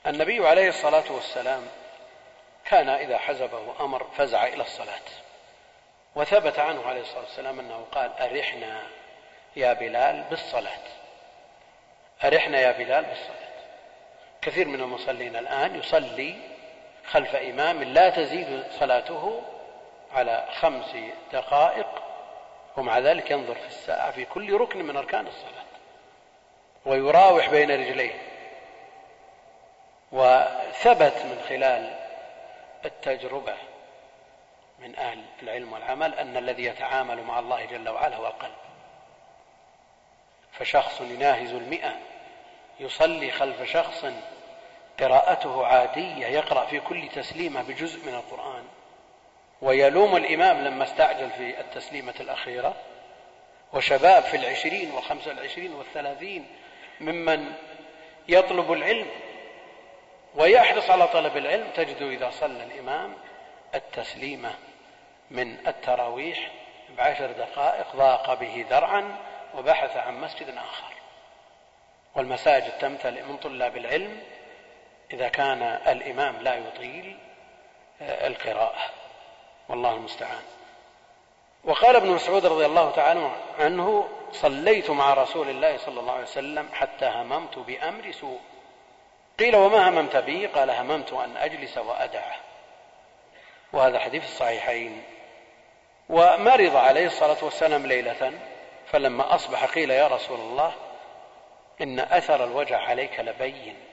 النبي عليه الصلاة والسلام كان إذا حزبه أمر فزع إلى الصلاة وثبت عنه عليه الصلاة والسلام أنه قال أرحنا يا بلال بالصلاة أرحنا يا بلال بالصلاة. كثير من المصلين الآن يصلي خلف إمام لا تزيد صلاته على خمس دقائق ومع ذلك ينظر في الساعة في كل ركن من أركان الصلاة ويراوح بين رجليه. وثبت من خلال التجربة من أهل العلم والعمل أن الذي يتعامل مع الله جل وعلا هو القلب. فشخص يناهز المئة يصلي خلف شخص قراءته عادية يقرأ في كل تسليمة بجزء من القرآن. ويلوم الإمام لما استعجل في التسليمة الأخيرة. وشباب في العشرين والخمسة والعشرين والثلاثين ممن يطلب العلم ويحرص على طلب العلم تجد إذا صلى الإمام التسليمة من التراويح بعشر دقائق ضاق به ذرعا وبحث عن مسجد آخر. والمساجد تمتلئ من طلاب العلم إذا كان الإمام لا يطيل القراءة. والله المستعان. وقال ابن مسعود رضي الله تعالى عنه صليت مع رسول الله صلى الله عليه وسلم حتى هممت بأمر سوء. قيل وما هممت به؟ قال هممت أن أجلس وأدعه. وهذا حديث الصحيحين. ومرض عليه الصلاة والسلام ليلة فلما أصبح قيل يا رسول الله إن أثر الوجع عليك لبين.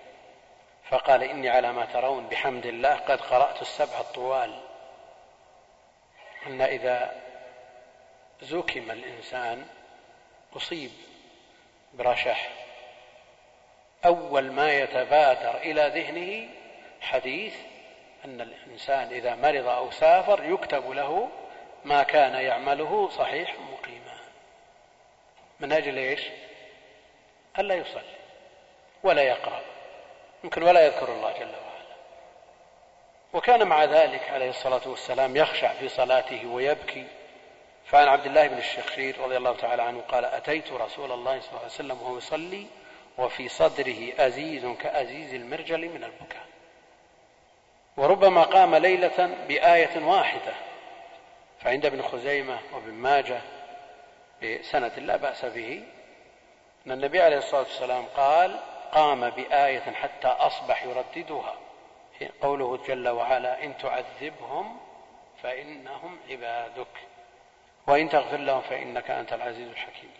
فقال إني على ما ترون بحمد الله قد قرأت السبع الطوال. أن إذا زكم الإنسان أصيب برشح. أول ما يتبادر إلى ذهنه حديث أن الإنسان إذا مرض أو سافر يكتب له ما كان يعمله صحيح مقيما. من أجل إيش؟ ألا يصلي ولا يقرأ. يمكن ولا يذكر الله جل وعلا. وكان مع ذلك عليه الصلاة والسلام يخشع في صلاته ويبكي. فعن عبد الله بن الشخير رضي الله تعالى عنه قال أتيت رسول الله صلى الله عليه وسلم وهو يصلي وفي صدره أزيز كأزيز المرجل من البكاء. وربما قام ليلة بآية واحدة. فعند ابن خزيمة وابن ماجه بسنة لا بأس به أن النبي عليه الصلاة والسلام قال قام بآية حتى أصبح يرددها. قوله جل وعلا إن تعذبهم فإنهم عبادك. وإن تغفر لهم فإنك أنت العزيز الحكيم.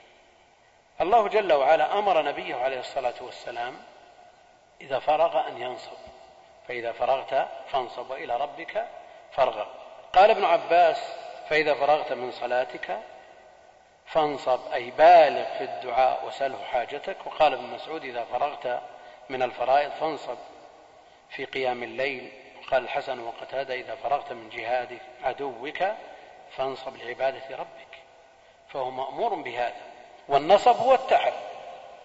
الله جل وعلا أمر نبيه عليه الصلاة والسلام إذا فرغ أن ينصب. فإذا فرغت فانصب وإلى ربك فارغب قال ابن عباس فإذا فرغت من صلاتك فانصب أي بالغ في الدعاء وسله حاجتك. وقال ابن مسعود إذا فرغت من الفرائض فانصب في قيام الليل. وقال الحسن وقتادة إذا فرغت من جهاد عدوك فانصب لعبادة ربك. فهو مأمور بهذا. والنصب هو التعب.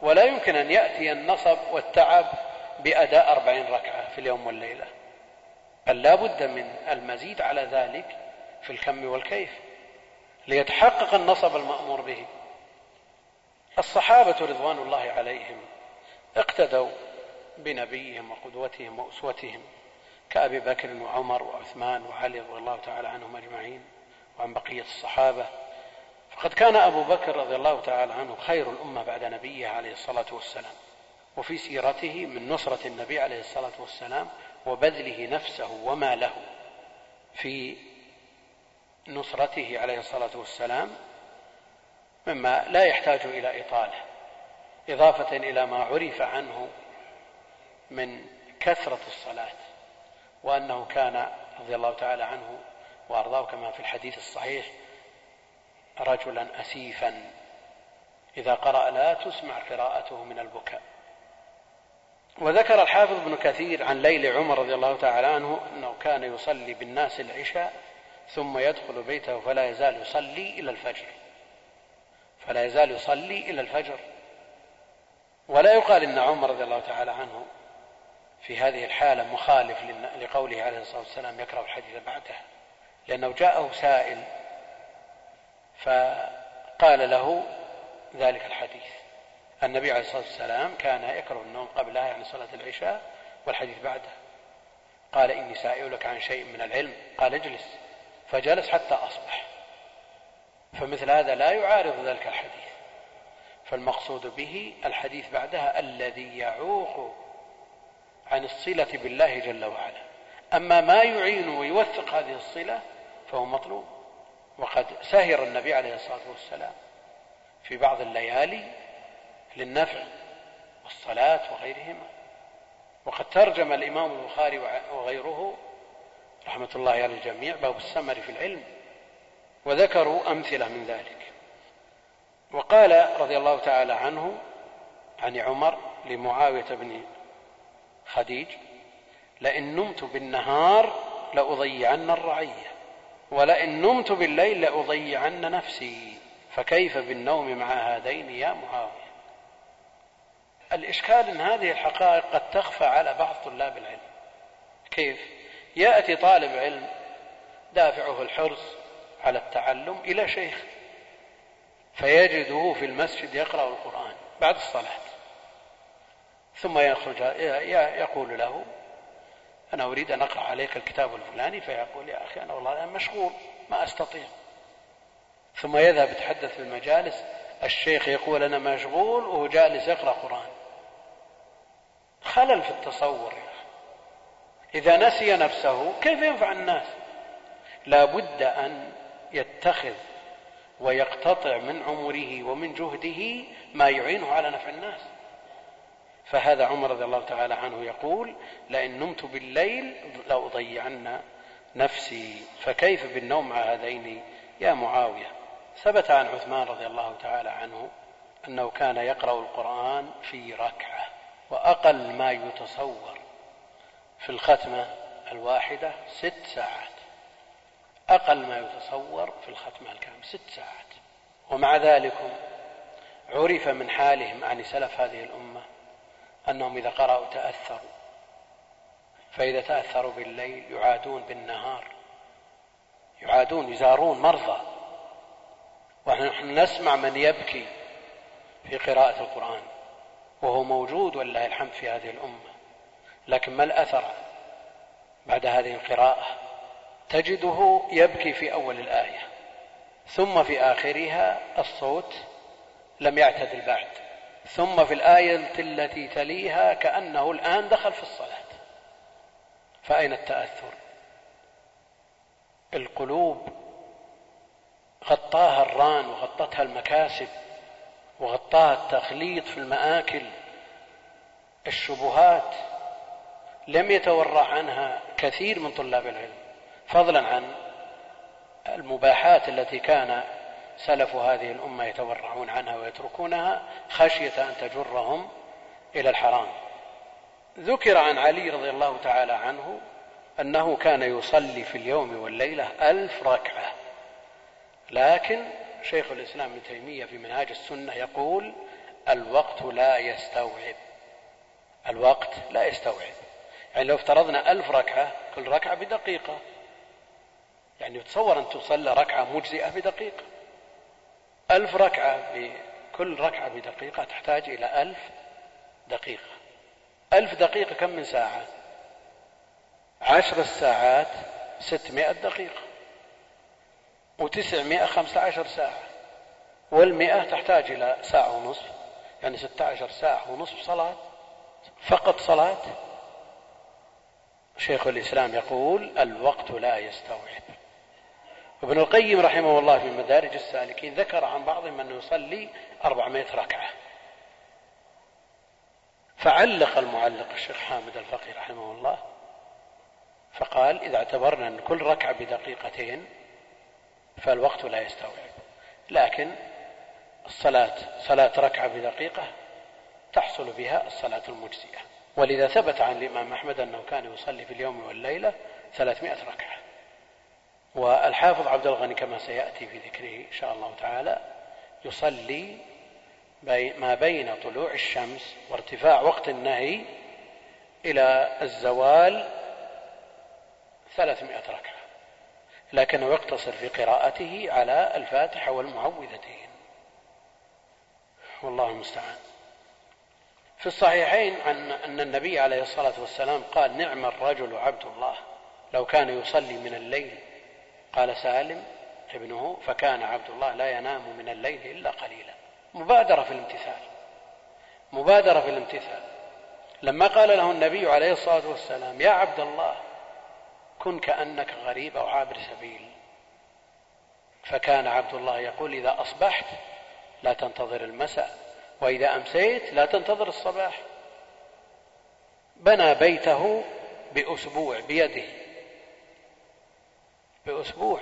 ولا يمكن أن يأتي النصب والتعب بأداء أربعين ركعة في اليوم والليلة. بل لا بد من المزيد على ذلك في الكم والكيف. ليتحقق النصب المأمور به. الصحابة رضوان الله عليهم اقتدوا بنبيهم وقدوتهم وأسوتهم كأبي بكر وعمر وعثمان وعلي رضي الله تعالى عنهم أجمعين وعن بقية الصحابة. فقد كان أبو بكر رضي الله تعالى عنه خير الأمة بعد نبيه عليه الصلاة والسلام وفي سيرته من نصرة النبي عليه الصلاة والسلام وبذله نفسه وما له في نصرته عليه الصلاة والسلام مما لا يحتاج إلى إطالة إضافة إلى ما عرف عنه من كثرة الصلاة وأنه كان رضي الله تعالى عنه وأرضاه كما في الحديث الصحيح رجلا أسيفا إذا قرأ لا تسمع قراءته من البكاء. وذكر الحافظ ابن كثير عن ليل عمر رضي الله تعالى عنه أنه كان يصلي بالناس العشاء ثم يدخل بيته فلا يزال يصلي إلى الفجر. فلا يزال يصلي إلى الفجر. ولا يقال إن عمر رضي الله تعالى عنه في هذه الحالة مخالف لقوله عليه الصلاة والسلام يكره الحديث بعده لأنه جاءه سائل فقال له ذلك الحديث. النبي عليه الصلاة والسلام كان يكره النوم قبلها يعني صلاة العشاء والحديث بعده. قال إني سائلك عن شيء من العلم قال اجلس. فجلس حتى أصبح. فمثل هذا لا يعارض ذلك الحديث. فالمقصود به الحديث بعدها الذي يعوق عن الصلة بالله جل وعلا. أما ما يعين ويوثق هذه الصلة فهو مطلوب. وقد سهر النبي عليه الصلاة والسلام في بعض الليالي للنفع والصلاة وغيرهما. وقد ترجم الإمام البخاري وغيره رحمة الله على الجميع باب السمر في العلم وذكروا أمثلة من ذلك. وقال رضي الله تعالى عنه عن عمر لمعاوية بن خديج لئن نمت بالنهار لأضيعن الرعية ولئن نمت بالليل لأضيعن نفسي فكيف بالنوم مع هذين يا معاوية؟ الإشكال أن هذه الحقائق قد تخفى على بعض طلاب العلم. كيف؟ يأتي طالب علم دافعه الحرص على التعلم إلى شيخ فيجده في المسجد يقرأ القرآن بعد الصلاة. ثم يخرج يقول له أنا أريد أن أقرأ عليك الكتاب الفلاني فيقول يا أخي أنا والله أنا مشغول ما أستطيع. ثم يذهب يتحدث في المجالس الشيخ يقول أنا مشغول وهو جالس يقرأ قرآن. خلل في التصور أخي إذا نسي نفسه كيف ينفع الناس؟ لا بد أن يتخذ ويقتطع من عمره ومن جهده ما يعينه على نفع الناس. فهذا عمر رضي الله تعالى عنه يقول لئن نمت بالليل لأضيعن نفسي. فكيف بالنوم مع هذين؟ يا معاوية ثبت عن عثمان رضي الله تعالى عنه أنه كان يقرأ القرآن في ركعة وأقل ما يتصور. في الختمة الواحدة ست ساعات. أقل ما يتصور في الختمة الكاملة ست ساعات. ومع ذلك عرف من حالهم عن سلف هذه الأمة أنهم إذا قرأوا تأثروا. فإذا تأثروا بالليل يعادون بالنهار. يعادون يزارون مرضى. ونحن نسمع من يبكي في قراءة القرآن. وهو موجود ولله الحمد في هذه الأمة. لكن ما الأثر بعد هذه القراءة؟ تجده يبكي في أول الآية ثم في آخرها الصوت لم يعتدل بعد ثم في الآية التي تليها كأنه الآن دخل في الصلاة. فأين التأثر؟ القلوب غطاها الران وغطتها المكاسب وغطاها التخليط في المآكل الشبهات لم يتورع عنها كثير من طلاب العلم فضلا عن المباحات التي كان سلف هذه الأمة يتورعون عنها ويتركونها خشية أن تجرهم إلى الحرام. ذكر عن علي رضي الله تعالى عنه أنه كان يصلي في اليوم والليلة ألف ركعة. لكن شيخ الإسلام ابن تيمية في منهاج السنة يقول الوقت لا يستوعب. الوقت لا يستوعب. يعني لو افترضنا ألف ركعة كل ركعة بدقيقة. يعني تصور أن تصلى ركعة مجزئة بدقيقة. ألف ركعة بكل ركعة بدقيقة تحتاج إلى ألف دقيقة. ألف دقيقة كم من ساعة؟ عشر الساعات ستمائة دقيقة. وتسعمائة خمسة عشر ساعة. والمئة تحتاج إلى ساعة ونصف. يعني ستة عشر ساعة ونصف صلاة. فقط صلاة. شيخ الإسلام يقول الوقت لا يستوعب. ابن القيم رحمه الله في مدارج السالكين ذكر عن بعضهم أنه يصلي أربعمائة ركعة. فعلق المعلق الشيخ حامد الفقي رحمه الله فقال إذا اعتبرنا أن كل ركعة بدقيقتين فالوقت لا يستوعب. لكن الصلاة صلاة ركعة بدقيقة تحصل بها الصلاة المجزئة ولذا ثبت عن الإمام أحمد أنه كان يصلي في اليوم والليلة ثلاثمائة ركعة. والحافظ عبد الغني كما سيأتي في ذكره إن شاء الله تعالى يصلي ما بين طلوع الشمس وارتفاع وقت النهي إلى الزوال ثلاثمائة ركعة. لكنه يقتصر في قراءته على الفاتحة والمعوذتين. والله المستعان. في الصحيحين عن أن النبي عليه الصلاة والسلام قال نعم الرجل عبد الله لو كان يصلي من الليل. قال سالم ابنه فكان عبد الله لا ينام من الليل إلا قليلا. مبادرة في الامتثال. مبادرة في الامتثال. لما قال له النبي عليه الصلاة والسلام يا عبد الله كن كأنك غريب أو عابر سبيل. فكان عبد الله يقول إذا أصبحت لا تنتظر المساء. وإذا أمسيت لا تنتظر الصباح. بنى بيته بأسبوع بيده. بأسبوع.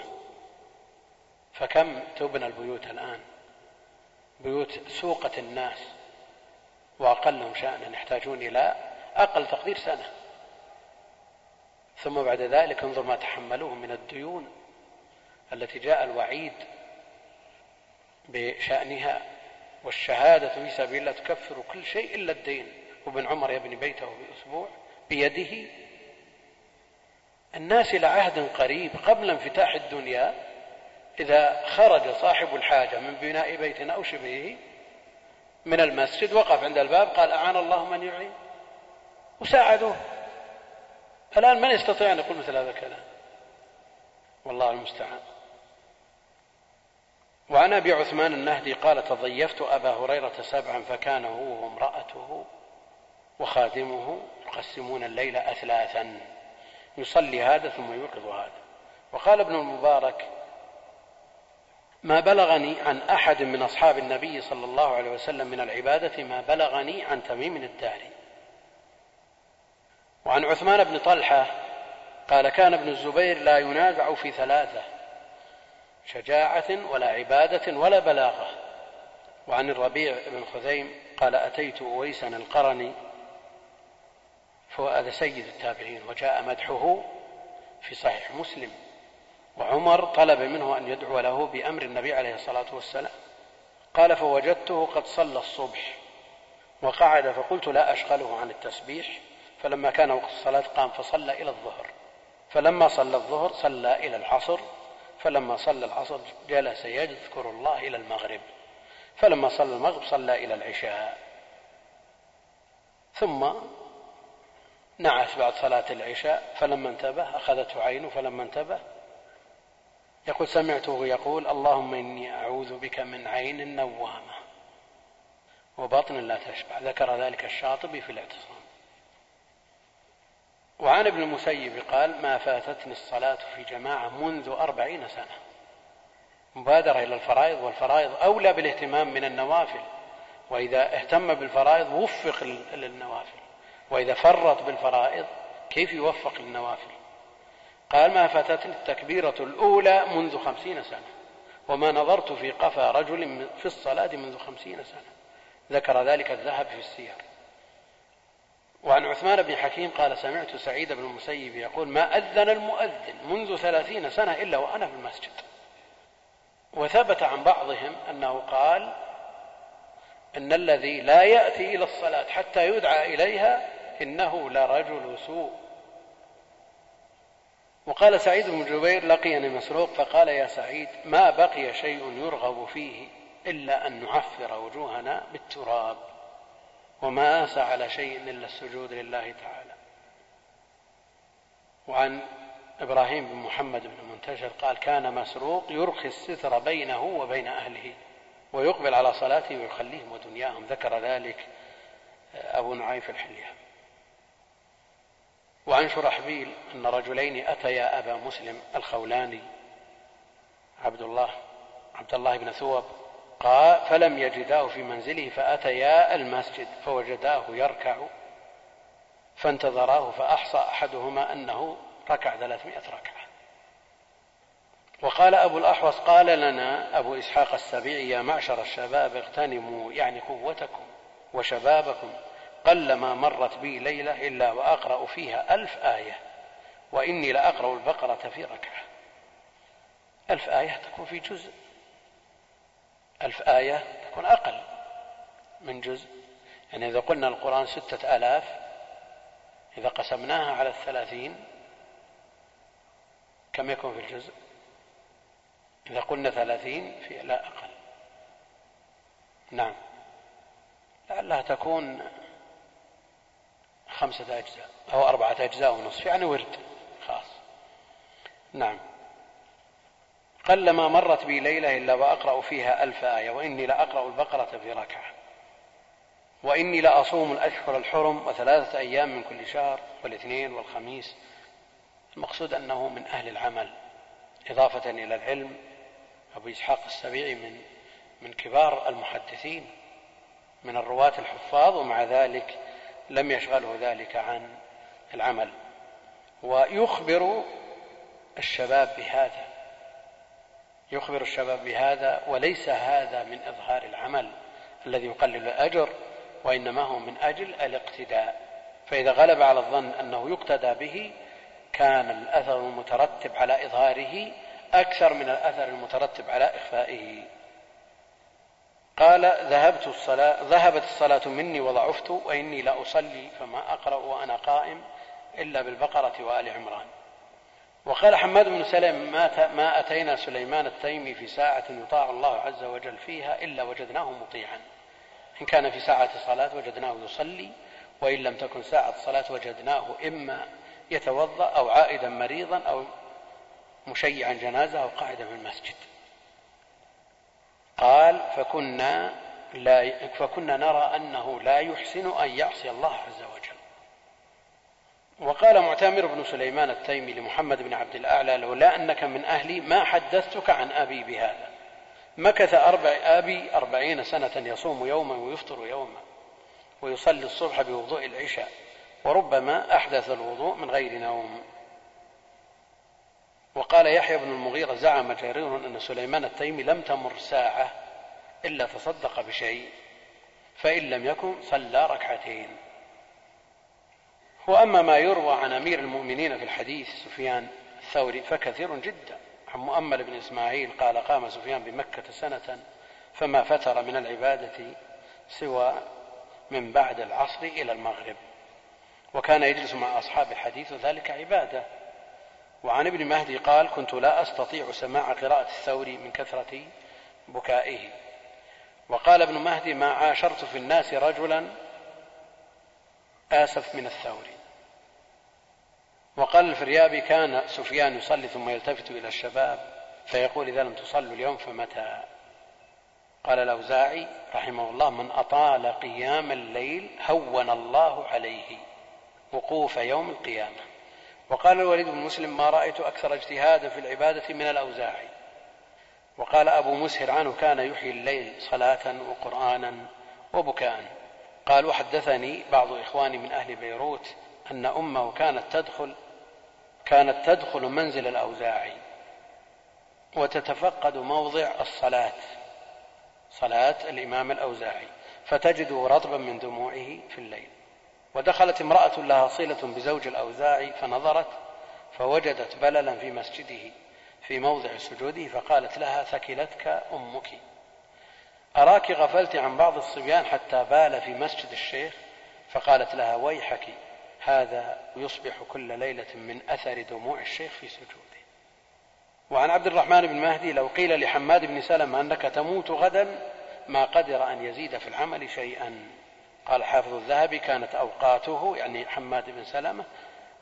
فكم تبنى البيوت الآن؟ بيوت سوقة الناس. وأقلهم شأنا يحتاجون إلى أقل تقدير سنة. ثم بعد ذلك انظر ما تحملوه من الديون التي جاء الوعيد بشأنها. والشهادة في سبيل الله تكفر كل شيء إلا الدين. وابن عمر يبني بيته بأسبوع بيده. الناس إلى عهد قريب قبل انفتاح الدنيا إذا خرج صاحب الحاجة من بناء بيت أو شبهه من المسجد وقف عند الباب قال أعان الله من يعين. وساعدوه. الآن من يستطيع أن يقول مثل هذا الكلام؟ والله المستعان. وعن أبي عثمان النهدي قال تضيفت أبا هريرة سبعا فكان هو وامرأته وخادمه يقسمون الليل اثلاثا يصلي هذا ثم يوقظ هذا. وقال ابن المبارك ما بلغني عن أحد من أصحاب النبي صلى الله عليه وسلم من العبادة ما بلغني عن تميم الداري وعن عثمان بن طلحة قال كان ابن الزبير لا ينازع في ثلاثة. شجاعة ولا عبادة ولا بلاغة. وعن الربيع بن خثيم قال أتيت أويسا القرني فهو هذا سيد التابعين وجاء مدحه في صحيح مسلم. وعمر طلب منه أن يدعو له بأمر النبي عليه الصلاة والسلام. قال فوجدته قد صلى الصبح وقعد فقلت لا أشغله عن التسبيح. فلما كان وقت الصلاة قام فصلى إلى الظهر. فلما صلى الظهر صلى إلى العصر فلما صلى العصر جلس يذكر الله إلى المغرب. فلما صلى المغرب صلى إلى العشاء. ثم نعس بعد صلاة العشاء فلما انتبه أخذته عينه فلما انتبه يقول سمعته يقول اللهم إني أعوذ بك من عين نوامة وبطن لا تشبع. ذكر ذلك الشاطبي في الاعتصام. وعن ابن المسيب قال ما فاتتني الصلاة في جماعة منذ أربعين سنة. مبادرة إلى الفرائض والفرائض أولى بالاهتمام من النوافل. وإذا اهتم بالفرائض وفق للنوافل وإذا فرط بالفرائض كيف يوفق للنوافل قال ما فاتتني التكبيرة الأولى منذ خمسين سنة. وما نظرت في قفا رجل في الصلاة منذ خمسين سنة. ذكر ذلك الذهب في السير. وعن عثمان بن حكيم قال سمعت سعيد بن المسيب يقول ما أذن المؤذن منذ ثلاثين سنة إلا وأنا في المسجد. وثبت عن بعضهم أنه قال أن الذي لا يأتي إلى الصلاة حتى يدعى إليها إنه لرجل سوء. وقال سعيد بن جبير لقيني مسروق فقال يا سعيد ما بقي شيء يرغب فيه إلا أن نعفر وجوهنا بالتراب. وما آسى على شيء إلا السجود لله تعالى. وعن إبراهيم بن محمد بن منتشر قال كان مسروق يرخي الستر بينه وبين أهله ويقبل على صلاته ويخليهم ودنياهم. ذكر ذلك أبو نعيم في الحلية. وعن شرحبيل أن رجلين أتيا أبا مسلم الخولاني عبد الله عبد الله بن ثوب قال فلم يجداه في منزله فأتيا المسجد فوجداه يركع فانتظراه فأحصى أحدهما أنه ركع ثلاثمائة ركعة. وقال أبو الأحوص قال لنا أبو إسحاق السبيعي يا معشر الشباب اغتنموا يعني قوتكم وشبابكم. قلما مرت بي ليلة إلا وأقرأ فيها ألف آية وإني لأقرأ البقرة في ركعة. ألف آية تكون في جزء. ألف آية تكون أقل من جزء. يعني إذا قلنا القرآن ستة آلاف إذا قسمناها على الثلاثين كم يكون في الجزء؟ إذا قلنا ثلاثين في لا أقل. نعم. لعلها تكون خمسة أجزاء أو أربعة أجزاء ونصف يعني ورد خاص. نعم. قلما مرت بي ليلة إلا وأقرأ فيها ألف آية وإني لأقرأ البقرة في ركعة. وإني لأصوم الأشهر الحرم وثلاثة أيام من كل شهر والاثنين والخميس. المقصود أنه من أهل العمل. إضافة إلى العلم أبو إسحاق السبيعي من من كبار المحدثين من الرواة الحفاظ ومع ذلك لم يشغله ذلك عن العمل. ويخبر الشباب بهذا. يخبر الشباب بهذا وليس هذا من إظهار العمل الذي يقلل الأجر وإنما هو من أجل الاقتداء. فإذا غلب على الظن أنه يقتدى به كان الأثر المترتب على إظهاره أكثر من الأثر المترتب على إخفائه. قال ذهبت الصلاة ذهبت الصلاة مني وضعفت وإني لأصلي فما أقرأ وأنا قائم إلا بالبقرة وآل عمران. وقال حماد بن سلم ما, ما أتينا سليمان التيمي في ساعة يطاع الله عز وجل فيها إلا وجدناه مطيعا. إن كان في ساعة صلاة وجدناه يصلي وإن لم تكن ساعة صلاة وجدناه إما يتوضأ أو عائدا مريضا أو مشيعا جنازة أو قاعدا في المسجد. قال فكنا لا فكنا نرى أنه لا يحسن أن يعصي الله عز وجل. وقال معتمر بن سليمان التيمي لمحمد بن عبد الأعلى لولا أنك من أهلي ما حدثتك عن أبي بهذا. مكث أربع أبي أربعين سنة يصوم يوما ويفطر يوما ويصلي الصبح بوضوء العشاء وربما أحدث الوضوء من غير نوم. وقال يحيى بن المغيرة زعم جرير أن سليمان التيمي لم تمر ساعة إلا تصدق بشيء فإن لم يكن صلى ركعتين. وأما ما يروى عن أمير المؤمنين في الحديث سفيان الثوري فكثير جدا. عن مؤمل بن إسماعيل قال قام سفيان بمكة سنة فما فتر من العبادة سوى من بعد العصر إلى المغرب. وكان يجلس مع أصحاب الحديث وذلك عبادة. وعن ابن مهدي قال كنت لا أستطيع سماع قراءة الثوري من كثرة بكائه. وقال ابن مهدي ما عاشرت في الناس رجلا آسف من الثوري. وقال الفريابي كان سفيان يصلي ثم يلتفت إلى الشباب فيقول إذا لم تصلوا اليوم فمتى؟ قال الأوزاعي رحمه الله من أطال قيام الليل هون الله عليه وقوف يوم القيامة. وقال الوليد بن مسلم ما رأيت أكثر اجتهادا في العبادة من الأوزاعي. وقال أبو مسهر عنه كان يحيي الليل صلاة وقرآنا وبكاء. قال وحدثني بعض إخواني من أهل بيروت أن أمه كانت تدخل كانت تدخل منزل الأوزاعي وتتفقد موضع الصلاة صلاة الإمام الأوزاعي فتجده رطبا من دموعه في الليل. ودخلت امرأة لها صلة بزوج الأوزاعي فنظرت فوجدت بللا في مسجده في موضع سجوده فقالت لها ثكلتك أمك. أراك غفلت عن بعض الصبيان حتى بال في مسجد الشيخ؟ فقالت لها ويحك. هذا يصبح كل ليلة من أثر دموع الشيخ في سجوده. وعن عبد الرحمن بن مهدي لو قيل لحماد بن سلمة أنك تموت غدا ما قدر أن يزيد في العمل شيئا. قال حافظ الذهبي كانت أوقاته يعني حماد بن سلمة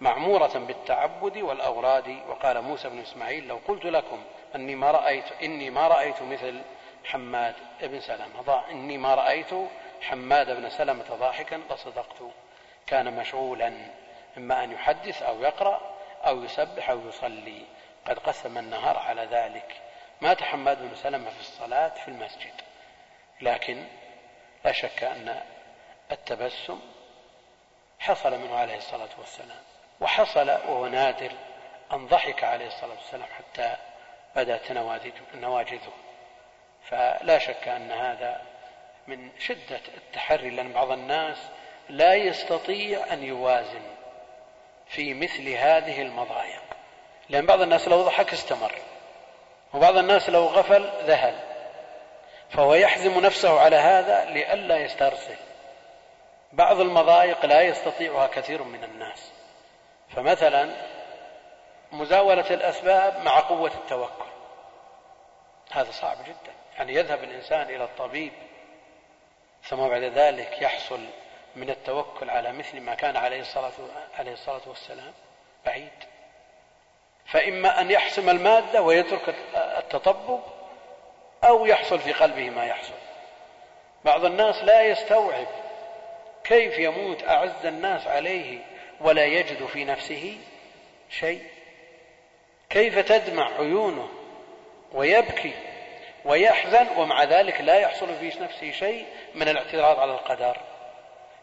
معمورة بالتعبد والأوراد. وقال موسى بن إسماعيل لو قلت لكم أني ما رأيت إني ما رأيت مثل حماد بن سلمة. إني ما رأيت حماد بن سلمة ضاحكا لصدقت. كان مشغولا إما أن يحدث أو يقرأ أو يسبح أو يصلي. قد قسم النهار على ذلك. مات حماد بن سلمة في الصلاة في المسجد. لكن لا شك أن التبسم حصل منه عليه الصلاة والسلام. وحصل وهو نادر أن ضحك عليه الصلاة والسلام حتى بدأت نواجذه. فلا شك أن هذا من شدة التحري لأن بعض الناس لا يستطيع أن يوازن في مثل هذه المضايق. لأن بعض الناس لو ضحك استمر وبعض الناس لو غفل ذهل. فهو يحزم نفسه على هذا لئلا يسترسل. بعض المضايق لا يستطيعها كثير من الناس. فمثلا مزاولة الأسباب مع قوة التوكل. هذا صعب جدا. يعني يذهب الإنسان إلى الطبيب ثم بعد ذلك يحصل من التوكل على مثل ما كان عليه الصلاة عليه الصلاة والسلام بعيد. فإما أن يحسم المادة ويترك التطبب أو يحصل في قلبه ما يحصل. بعض الناس لا يستوعب كيف يموت أعز الناس عليه ولا يجد في نفسه شيء. كيف تدمع عيونه ويبكي ويحزن ومع ذلك لا يحصل في نفسه شيء من الاعتراض على القدر.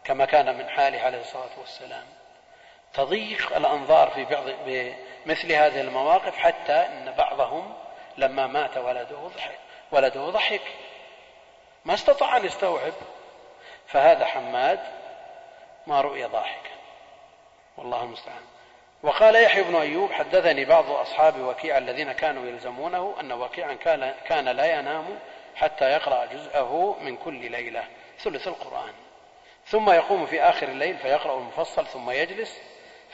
كما كان من حاله عليه الصلاة والسلام. تضيق الأنظار في بعض بمثل هذه المواقف حتى إن بعضهم لما مات ولده ضحك ولده ضحك ما استطاع أن يستوعب. فهذا حماد ما رؤي ضاحكا. والله المستعان. وقال يحيى بن أيوب حدثني بعض أصحاب وكيع الذين كانوا يلزمونه أن وكيعا كان, كان لا ينام حتى يقرأ جزءه من كل ليلة. ثلث القرآن. ثم يقوم في آخر الليل فيقرأ المفصل ثم يجلس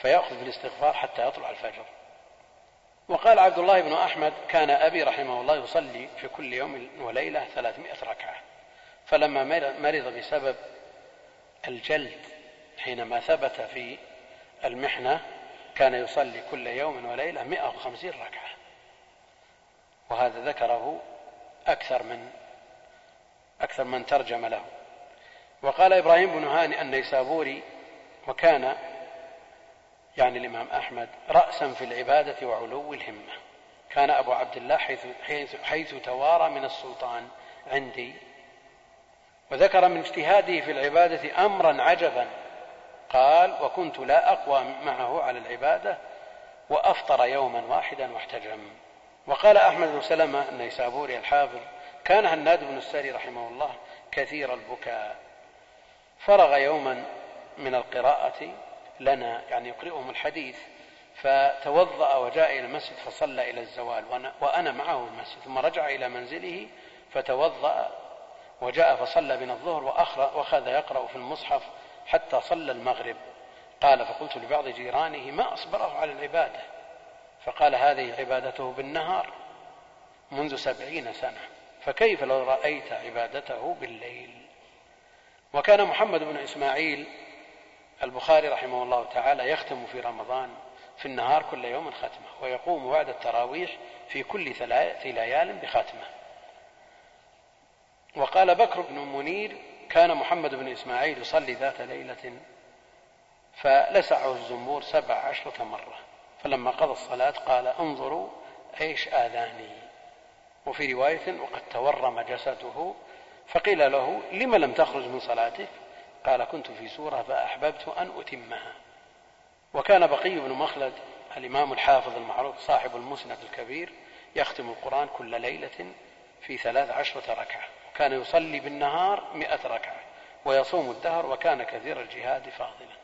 فيأخذ بالاستغفار حتى يطلع الفجر. وقال عبد الله بن أحمد كان أبي رحمه الله يصلي في كل يوم وليلة ثلاثمائة ركعة. فلما مرض بسبب الجلد حينما ثبت في المحنة كان يصلي كل يوم وليلة مئة وخمسين ركعة. وهذا ذكره أكثر من أكثر من ترجم له. وقال إبراهيم بن هاني النيسابوري وكان يعني الإمام أحمد رأسا في العبادة وعلو الهمة. كان أبو عبد الله حيث, حيث, حيث توارى من السلطان عندي. وذكر من اجتهاده في العبادة أمرا عجبا. قال وكنت لا أقوى معه على العبادة وأفطر يوما واحدا واحتجم. وقال أحمد بن سلمة النيسابوري الحافظ كان هناد بن السري رحمه الله كثير البكاء. فرغ يوما من القراءة لنا يعني يقرئهم الحديث فتوضأ وجاء إلى المسجد فصلى إلى الزوال وأنا, معه المسجد ثم رجع إلى منزله فتوضأ وجاء فصلى بنا الظهر وأخذ يقرأ في المصحف حتى صلى المغرب. قال فقلت لبعض جيرانه ما أصبره على العبادة؟ فقال هذه عبادته بالنهار منذ سبعين سنة فكيف لو رأيت عبادته بالليل؟ وكان محمد بن إسماعيل البخاري رحمه الله تعالى يختم في رمضان في النهار كل يوم ختمة ويقوم بعد التراويح في كل ثلاث ليال بختمة وقال بكر بن منير كان محمد بن إسماعيل يصلي ذات ليلة فلسعه الزنبور سبع عشرة مرة فلما قضى الصلاة قال انظروا إيش آذاني. وفي رواية وقد تورم جسده فقيل له لم لم تخرج من صلاتك؟ قال كنت في سورة فأحببت أن أتمها. وكان بقي بن مخلد الإمام الحافظ المعروف صاحب المسند الكبير يختم القرآن كل ليلة في ثلاث عشرة ركعة وكان يصلي بالنهار مئة ركعة ويصوم الدهر وكان كثير الجهاد فاضلا.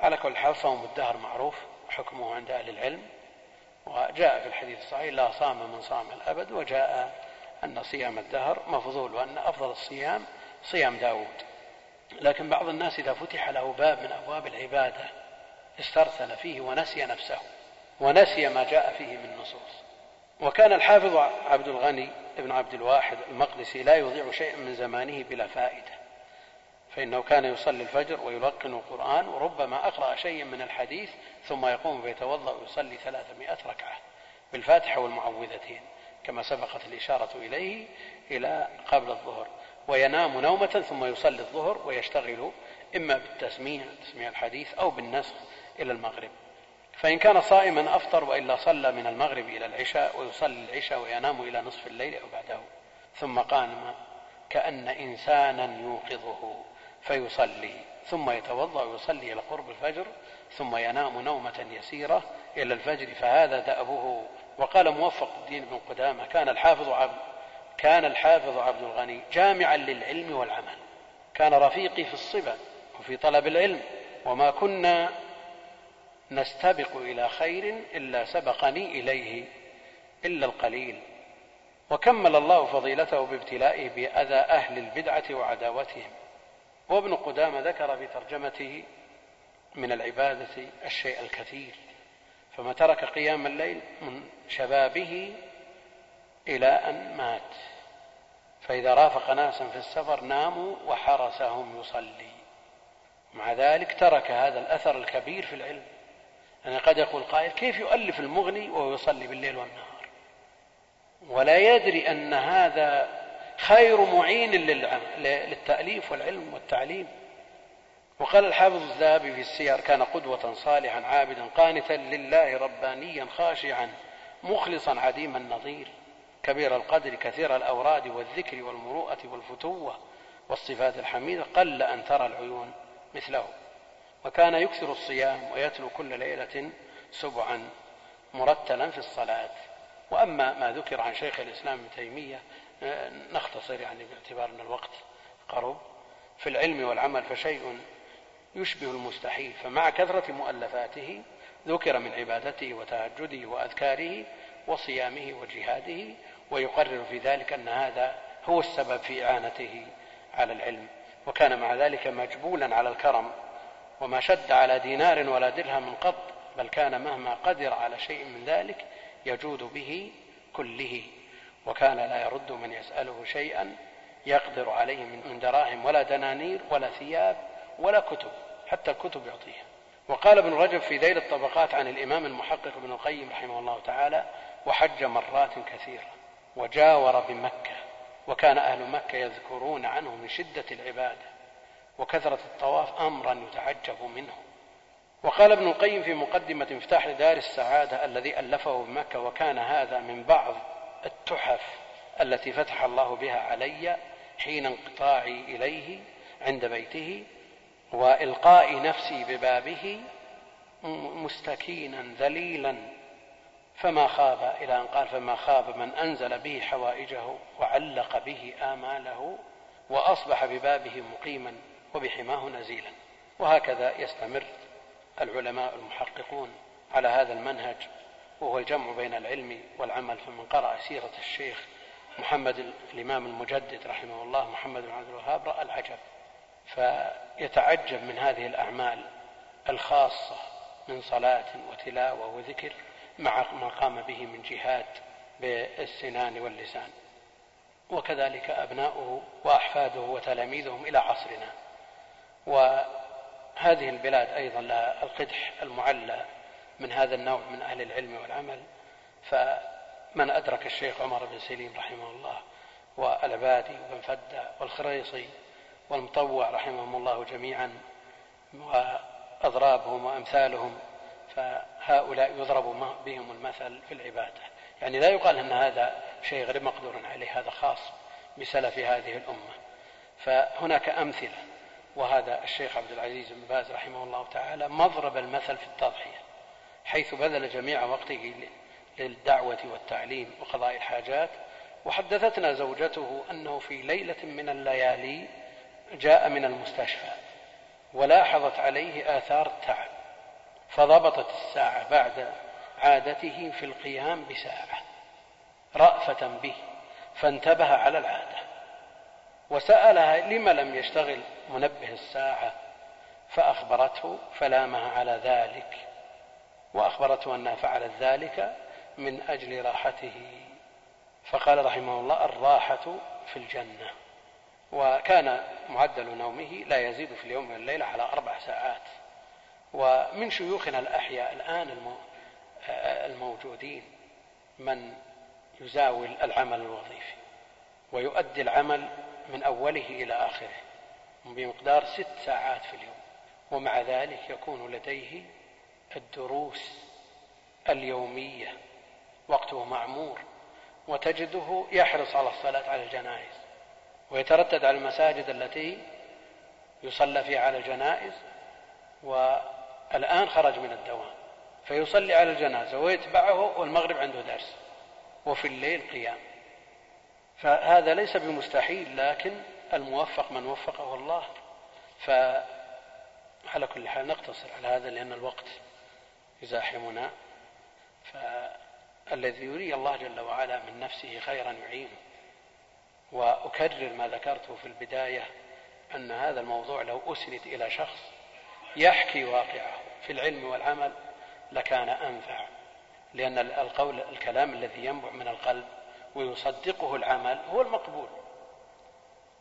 على كل حال صوم الدهر معروف حكمه عند أهل العلم وجاء في الحديث الصحيح لا صام من صام الأبد وجاء أن صيام الدهر مفضول وأن أفضل الصيام صيام داود. لكن بعض الناس إذا فتح له باب من أبواب العبادة استرسل فيه ونسي نفسه ونسي ما جاء فيه من نصوص. وكان الحافظ عبد الغني بن عبد الواحد المقدسي لا يضيع شيئا من زمانه بلا فائدة. فإنه كان يصلي الفجر ويلقن القرآن وربما أقرأ شيئا من الحديث ثم يقوم فيتوضأ ويصلي ثلاثمائة ركعة بالفاتحة والمعوذتين. كما سبقت الإشارة إليه إلى قبل الظهر وينام نومة ثم يصلي الظهر ويشتغل إما بالتسميع تسميع الحديث أو بالنسخ إلى المغرب. فإن كان صائما أفطر وإلا صلى من المغرب إلى العشاء ويصلي العشاء وينام إلى نصف الليل أو بعده. ثم قام كأن إنسانا يوقظه فيصلي. ثم يتوضأ ويصلي إلى قرب الفجر ثم ينام نومة يسيرة إلى الفجر فهذا دأبه وقال موفق الدين بن قدامة كان الحافظ عبد كان الحافظ عبد الغني جامعا للعلم والعمل. كان رفيقي في الصبا وفي طلب العلم وما كنا نستبق إلى خير إلا سبقني إليه إلا القليل. وكمل الله فضيلته بابتلائه بأذى أهل البدعة وعداوتهم. وابن قدامة ذكر في ترجمته من العبادة الشيء الكثير. فما ترك قيام الليل من شبابه إلى أن مات. فإذا رافق ناسا في السفر ناموا وحرسهم يصلي. مع ذلك ترك هذا الأثر الكبير في العلم. يعني قد يقول قائل كيف يؤلف المغني وهو يصلي بالليل والنهار؟ ولا يدري أن هذا خير معين للتأليف والعلم والتعليم. وقال الحافظ الذهبي في السير كان قدوة صالحا عابدا قانتا لله ربانيا خاشعا مخلصا عديم النظير كبير القدر كثير الأوراد والذكر والمروءة والفتوة والصفات الحميدة قل أن ترى العيون مثله. وكان يكثر الصيام ويتلو كل ليلة سبعا مرتلا في الصلاة. وأما ما ذكر عن شيخ الإسلام ابن تيمية نختصر يعني باعتبار أن الوقت قرب. في العلم والعمل فشيء يشبه المستحيل فمع كثرة مؤلفاته ذكر من عبادته وتهجده وأذكاره وصيامه وجهاده ويقرر في ذلك أن هذا هو السبب في إعانته على العلم. وكان مع ذلك مجبولا على الكرم وما شد على دينار ولا درهم قط بل كان مهما قدر على شيء من ذلك يجود به كله. وكان لا يرد من يسأله شيئا يقدر عليه من دراهم ولا دنانير ولا ثياب ولا كتب حتى الكتب يعطيها. وقال ابن رجب في ذيل الطبقات عن الإمام المحقق ابن القيم رحمه الله تعالى وحج مرات كثيرة وجاور بمكة وكان أهل مكة يذكرون عنه من شدة العبادة وكثرة الطواف أمرا يتعجب منه. وقال ابن القيم في مقدمة مفتاح دار السعادة الذي ألفه بمكة وكان هذا من بعض التحف التي فتح الله بها علي حين انقطاعي إليه عند بيته وإلقاء نفسي ببابه مستكينا ذليلا فما خاب إلى أن قال فما خاب من أنزل به حوائجه وعلق به آماله وأصبح ببابه مقيما وبحماه نزيلا. وهكذا يستمر العلماء المحققون على هذا المنهج وهو الجمع بين العلم والعمل. فمن قرأ سيرة الشيخ محمد الإمام المجدد رحمه الله محمد بن عبد الوهاب رأى العجب. فيتعجب من هذه الأعمال الخاصة من صلاة وتلاوة وذكر مع ما قام به من جهاد بالسنان واللسان. وكذلك أبناؤه وأحفاده وتلاميذهم إلى عصرنا. وهذه البلاد أيضا لها القدح المعلى من هذا النوع من أهل العلم والعمل. فمن أدرك الشيخ عمر بن سليم رحمه الله والعبادي وبن فدة والخريصي والمطوع رحمهم الله جميعا وأضرابهم وأمثالهم فهؤلاء يضرب بهم المثل في العبادة. يعني لا يقال أن هذا شيء غير مقدور عليه هذا خاص بسلف هذه الأمة. فهناك أمثلة وهذا الشيخ عبد العزيز بن باز رحمه الله تعالى مضرب المثل في التضحية حيث بذل جميع وقته للدعوة والتعليم وقضاء الحاجات. وحدثتنا زوجته أنه في ليلة من الليالي جاء من المستشفى ولاحظت عليه آثار التعب فضبطت الساعة بعد عادته في القيام بساعة رأفة به فانتبه على العادة وسألها لم لم يشتغل منبه الساعة فأخبرته فلامها على ذلك وأخبرته أنها فعلت ذلك من أجل راحته فقال رحمه الله الراحة في الجنة. وكان معدل نومه لا يزيد في اليوم والليلة على أربع ساعات. ومن شيوخنا الأحياء الآن الموجودين من يزاول العمل الوظيفي ويؤدي العمل من أوله إلى آخره بمقدار ست ساعات في اليوم. ومع ذلك يكون لديه الدروس اليومية وقته معمور وتجده يحرص على الصلاة على الجنائز. ويتردد على المساجد التي يصلى فيها على الجنائز والآن خرج من الدوام فيصلي على الجنازة ويتبعه والمغرب عنده درس وفي الليل قيام. فهذا ليس بمستحيل لكن الموفق من وفقه الله. فعلى كل حال نقتصر على هذا لأن الوقت يزاحمنا فالذي يري الله جل وعلا من نفسه خيرا يعينه. وأكرر ما ذكرته في البداية أن هذا الموضوع لو أسند إلى شخص يحكي واقعه في العلم والعمل لكان أنفع لأن القول الكلام الذي ينبع من القلب ويصدقه العمل هو المقبول.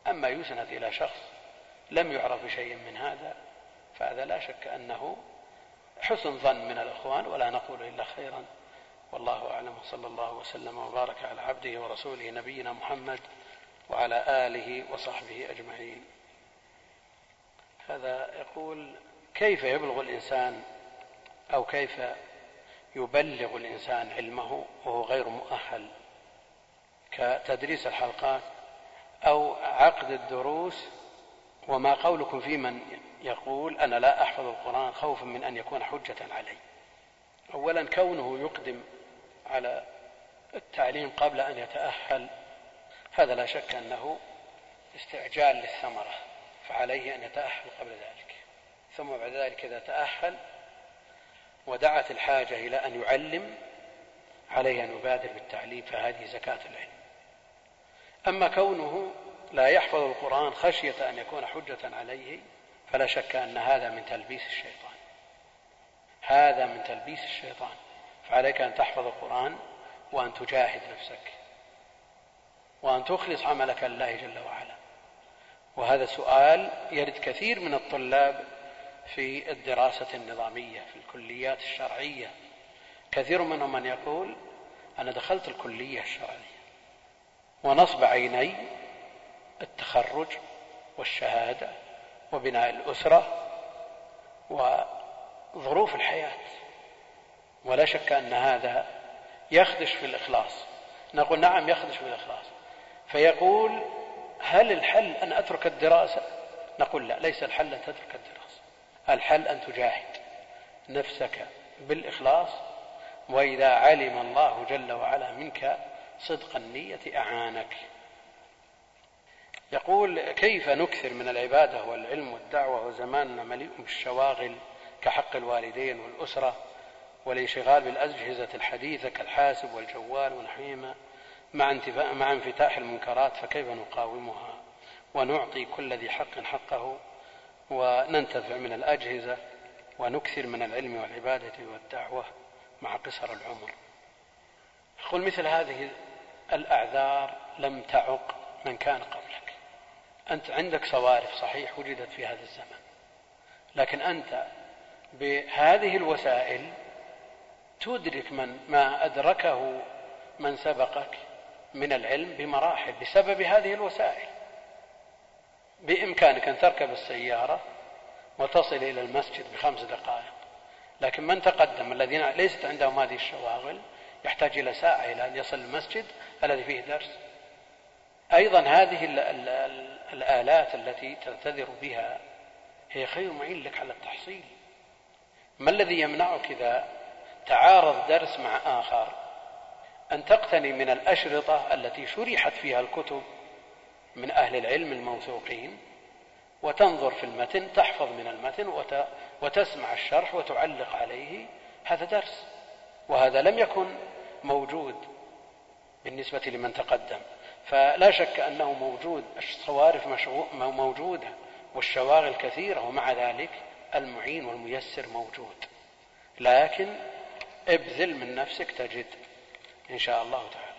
أما يسند إلى شخص لم يعرف بشيء من هذا فهذا لا شك أنه حسن ظن من الإخوان ولا نقول إلا خيرا. والله أعلم وصلى الله وسلم وبارك على عبده ورسوله نبينا محمد وعلى آله وصحبه أجمعين. هذا يقول كيف يبلغ الإنسان أو كيف يبلغ الإنسان علمه وهو غير مؤهل كتدريس الحلقات أو عقد الدروس؟ وما قولكم في من يقول أنا لا أحفظ القرآن خوفا من أن يكون حجة علي. أولا كونه يقدم على التعليم قبل أن يتأهل هذا لا شك أنه استعجال للثمرة فعليه أن يتأهل قبل ذلك. ثم بعد ذلك إذا تأهل ودعت الحاجة إلى أن يعلم عليه أن يبادر بالتعليم فهذه زكاة العلم. أما كونه لا يحفظ القرآن خشية أن يكون حجة عليه فلا شك أن هذا من تلبيس الشيطان. هذا من تلبيس الشيطان. فعليك أن تحفظ القرآن وأن تجاهد نفسك. وأن تخلص عملك لله جل وعلا. وهذا سؤال يرد كثير من الطلاب في الدراسة النظامية في الكليات الشرعية. كثير منهم من يقول أنا دخلت الكلية الشرعية ونصب عيني التخرج والشهادة وبناء الأسرة وظروف الحياة. ولا شك أن هذا يخدش في الإخلاص. نقول نعم يخدش في الإخلاص. فيقول هل الحل أن أترك الدراسة؟ نقول لا ليس الحل أن تترك الدراسة. الحل أن تجاهد نفسك بالإخلاص وإذا علم الله جل وعلا منك صدق النية أعانك. يقول كيف نكثر من العبادة والعلم والدعوة وزماننا مليء بالشواغل كحق الوالدين والأسرة والانشغال بالأجهزة الحديثة كالحاسب والجوال ونحوهما مع, مع انفتاح المنكرات فكيف نقاومها ونعطي كل ذي حق حقه وننتفع من الأجهزة ونكثر من العلم والعبادة والدعوة مع قصر العمر. يقول مثل هذه الأعذار لم تعق من كان قبلك. أنت عندك صوارف صحيح وجدت في هذا الزمن. لكن أنت بهذه الوسائل تدرك من ما أدركه من سبقك من العلم بمراحل بسبب هذه الوسائل. بإمكانك أن تركب السيارة وتصل إلى المسجد بخمس دقائق. لكن من تقدم؟ الذين ليست عندهم هذه الشواغل يحتاج إلى ساعة إلى أن يصل المسجد الذي فيه درس. أيضا هذه الآلات التي تعتذر بها هي خير معين لك على التحصيل. ما الذي يمنعك إذا تعارض درس مع آخر؟ أن تقتني من الأشرطة التي شرحت فيها الكتب من أهل العلم الموثوقين وتنظر في المتن تحفظ من المتن وتسمع الشرح وتعلق عليه هذا درس. وهذا لم يكن موجود بالنسبة لمن تقدم. فلا شك أنه موجود الصوارف موجودة والشواغل كثيرة ومع ذلك المعين والميسر موجود. لكن ابذل من نفسك تجد إن شاء الله تعالى.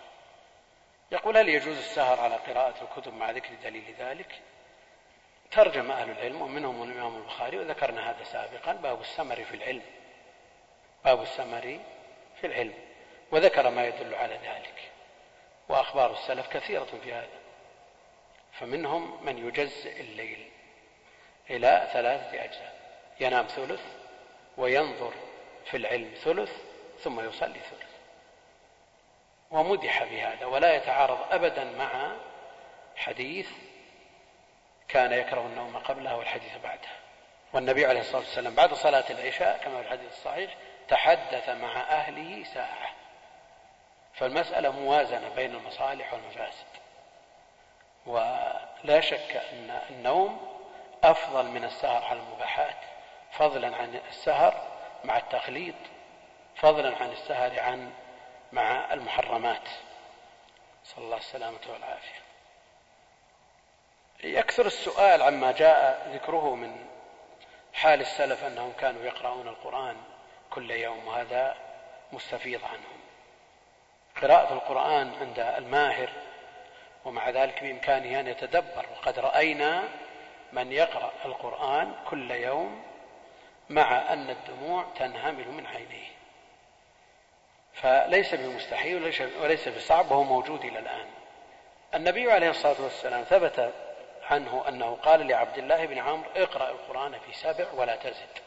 يقول هل يجوز السهر على قراءة الكتب مع ذكر دليل ذلك؟ ترجم أهل العلم ومنهم الإمام البخاري وذكرنا هذا سابقا باب السمر في العلم. باب السمر في العلم. وذكر ما يدل على ذلك. وأخبار السلف كثيرة في هذا. فمنهم من يجزئ الليل إلى ثلاثة أجزاء. ينام ثلث وينظر في العلم ثلث ثم يصلي ثلث. ومدح بهذا ولا يتعارض أبدا مع حديث كان يكره النوم قبلها والحديث بعدها والنبي عليه الصلاة والسلام بعد صلاة العشاء كما في الحديث الصحيح تحدث مع أهله ساعة. فالمسألة موازنة بين المصالح والمفاسد. ولا شك أن النوم أفضل من السهر على المباحات. فضلا عن السهر مع التخليط فضلا عن السهر عن مع المحرمات. صلى الله السلامة والعافية. يكثر السؤال عما جاء ذكره من حال السلف أنهم كانوا يقرؤون القرآن كل يوم وهذا مستفيض عنهم. قراءة القرآن عند الماهر ومع ذلك بإمكانه أن يتدبر. وقد رأينا من يقرأ القرآن كل يوم مع أن الدموع تنهمل من عينيه. فليس بمستحيل وليس بصعب وهو موجود إلى الآن. النبي عليه الصلاة والسلام ثبت عنه أنه قال لعبد الله بن عمرو اقرأ القرآن في سبع ولا تزد.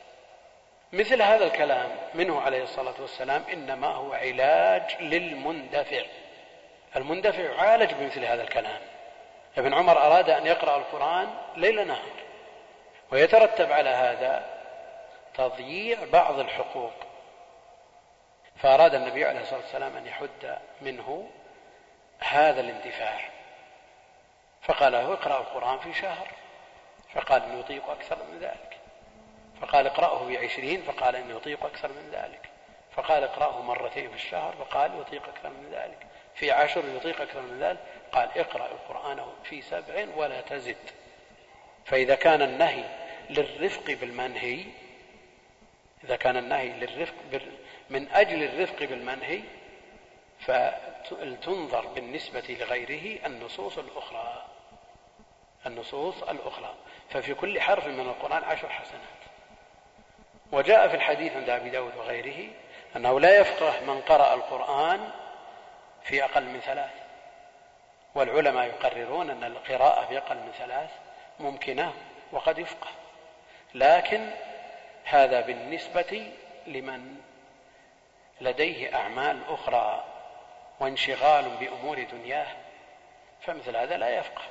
مثل هذا الكلام منه عليه الصلاة والسلام إنما هو علاج للمندفع. المندفع يعالج بمثل هذا الكلام. ابن عمر أراد أن يقرأ القرآن ليل نهار ويترتب على هذا تضييع بعض الحقوق. فأراد النبي عليه الصلاة والسلام أن يحد منه هذا الاندفاع فقال له اقرأ القرآن في شهر. فقال إني أطيق أكثر من ذلك. فقال اقرأه بعشرين. فقال إني أطيق أكثر من ذلك. فقال اقرأه مرتين في الشهر. فقال يطيق أكثر من ذلك. في عشر يطيق أكثر من ذلك. قال اقرأ القرآن في سبع ولا تزد. فإذا كان النهي للرفق بالمنهي إذا كان النهي للرفق من أجل الرفق بالمنهي فلتنظر بالنسبة لغيره النصوص الأخرى النصوص الأخرى. ففي كل حرف من القرآن عشر حسنات. وجاء في الحديث عند أبي داود وغيره أنه لا يفقه من قرأ القرآن في أقل من ثلاث. والعلماء يقررون أن القراءة في أقل من ثلاث ممكنة وقد يفقه. لكن هذا بالنسبة لمن لديه أعمال أخرى وانشغال بأمور دنياه فمثل هذا لا يفقه.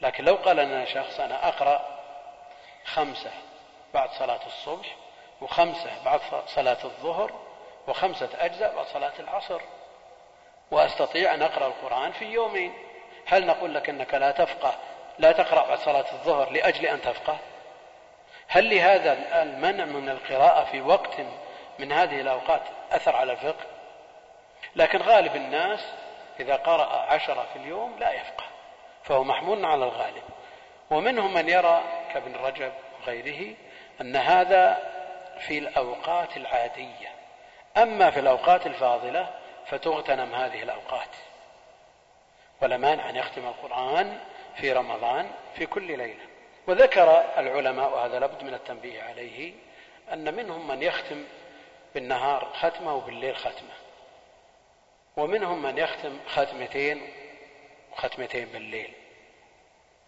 لكن لو قال لنا شخص أنا أقرأ خمسة بعد صلاة الصبح وخمسة بعد صلاة الظهر وخمسة أجزاء بعد صلاة العصر وأستطيع أن أقرأ القرآن في يومين. هل نقول لك أنك لا تفقه لا تقرأ بعد صلاة الظهر لأجل أن تفقه؟ هل لهذا المنع من القراءة في وقت من هذه الأوقات أثر على الفقه لكن غالب الناس إذا قرأ عشرة في اليوم لا يفقه فهو محمول على الغالب. ومنهم من يرى كابن رجب وغيره أن هذا في الأوقات العادية. أما في الأوقات الفاضلة فتغتنم هذه الأوقات. ولا مانع أن يختم القرآن في رمضان في كل ليلة. وذكر العلماء وهذا لابد من التنبيه عليه أن منهم من يختم بالنهار ختمة وبالليل ختمة. ومنهم من يختم ختمتين وختمتين بالليل.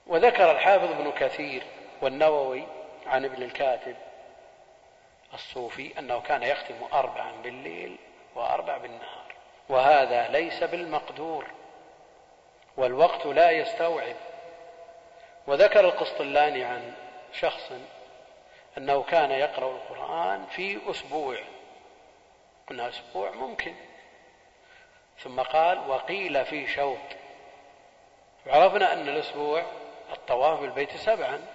وذكر الحافظ ابن كثير والنووي عن ابن الكاتب الصوفي أنه كان يختم أربعا بالليل وأربع بالنهار. وهذا ليس بالمقدور. والوقت لا يستوعب. وذكر القسطلاني عن شخص أنه كان يقرأ القرآن في أسبوع. قلنا أسبوع ممكن. ثم قال وقيل في شوط. عرفنا أن الأسبوع الطواف بالبيت سبعا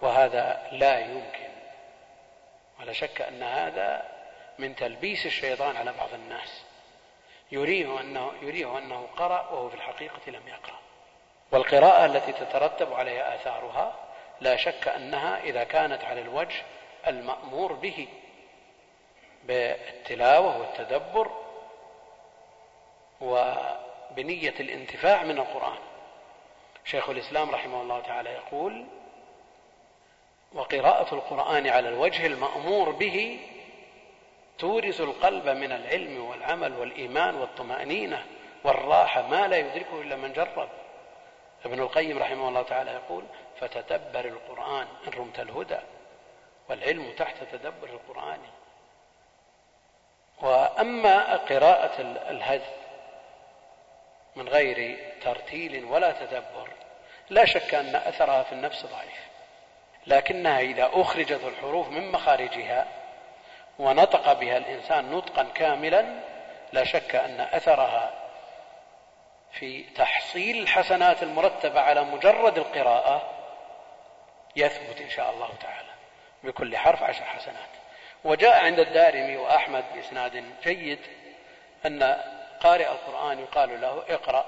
وهذا لا يمكن. ولا شك أن هذا من تلبيس الشيطان على بعض الناس. يريه أنه, يريه أنه قرأ وهو في الحقيقة لم يقرأ. والقراءة التي تترتب عليها آثارها لا شك أنها إذا كانت على الوجه المأمور به. بالتلاوة والتدبر وبنية الانتفاع من القرآن. شيخ الإسلام رحمه الله تعالى يقول وقراءة القرآن على الوجه المأمور به تورث القلب من العلم والعمل والإيمان والطمأنينة والراحة ما لا يدركه إلا من جرب. ابن القيم رحمه الله تعالى يقول فتدبر القرآن إن رمت الهدى والعلم تحت تدبر القرآن. وأما قراءة الهدي من غير ترتيل ولا تدبر لا شك أن أثرها في النفس ضعيف لكنها إذا أخرجت الحروف من مخارجها ونطق بها الإنسان نطقا كاملا لا شك أن أثرها في تحصيل الحسنات المرتبة على مجرد القراءة يثبت إن شاء الله تعالى بكل حرف عشر حسنات. وجاء عند الدارمي وأحمد بإسناد جيد أن قارئ القرآن يقال له اقرأ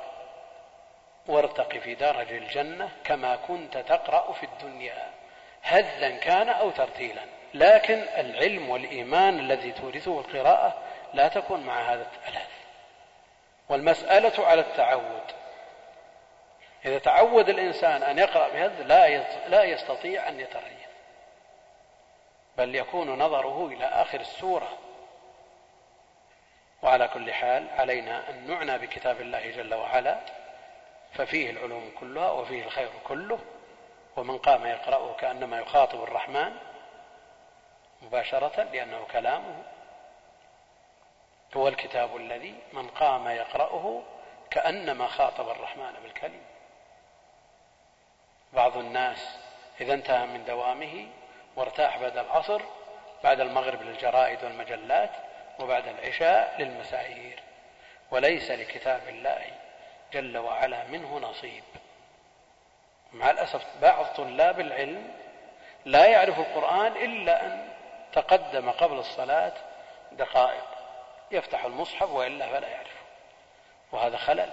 وارتق في درج الجنة كما كنت تقرأ في الدنيا هذا كان أو ترتيلا. لكن العلم والإيمان الذي تورثه القراءة لا تكون مع هذا الثلاث والمسألة على التعود. إذا تعود الإنسان أن يقرأ بهذا لا يستطيع أن يتريث بل يكون نظره إلى آخر السورة. وعلى كل حال علينا أن نعنى بكتاب الله جل وعلا ففيه العلوم كلها وفيه الخير كله ومن قام يقرأه كأنما يخاطب الرحمن مباشرة لأنه كلامه هو الكتاب الذي من قام يقرأه كأنما خاطب الرحمن بالكلم بعض الناس إذا انتهى من دوامه وارتاح بعد العصر بعد المغرب للجرائد والمجلات وبعد العشاء للمسايير. وليس لكتاب الله جل وعلا منه نصيب. مع الأسف بعض طلاب العلم لا يعرف القرآن إلا أن تقدم قبل الصلاة دقائق. يفتح المصحف وإلا فلا يعرفه. وهذا خلل.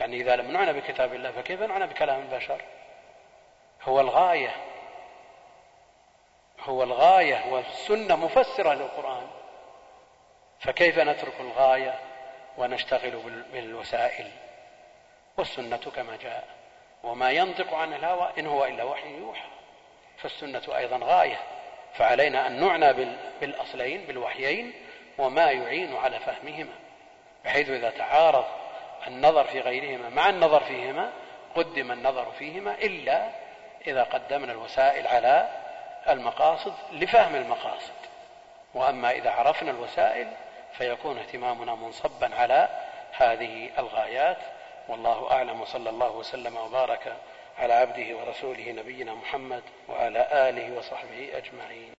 يعني إذا لم نعنى بكتاب الله فكيف نعنى بكلام البشر؟ هو الغاية. هو الغاية والسنة مفسرة للقرآن. فكيف نترك الغاية ونشتغل بالوسائل؟ والسنة كما جاء. وما ينطق عن الهوى إن هو إلا وحي يوحى. فالسنة أيضا غاية. فعلينا أن نعنى بالأصلين بالوحيين وما يعين على فهمهما. بحيث إذا تعارض النظر في غيرهما مع النظر فيهما قدم النظر فيهما إلا إذا قدمنا الوسائل على المقاصد لفهم المقاصد. وأما إذا عرفنا الوسائل فيكون اهتمامنا منصبا على هذه الغايات. والله أعلم. وصلى الله وسلم وبارك على عبده ورسوله نبينا محمد وعلى آله وصحبه أجمعين.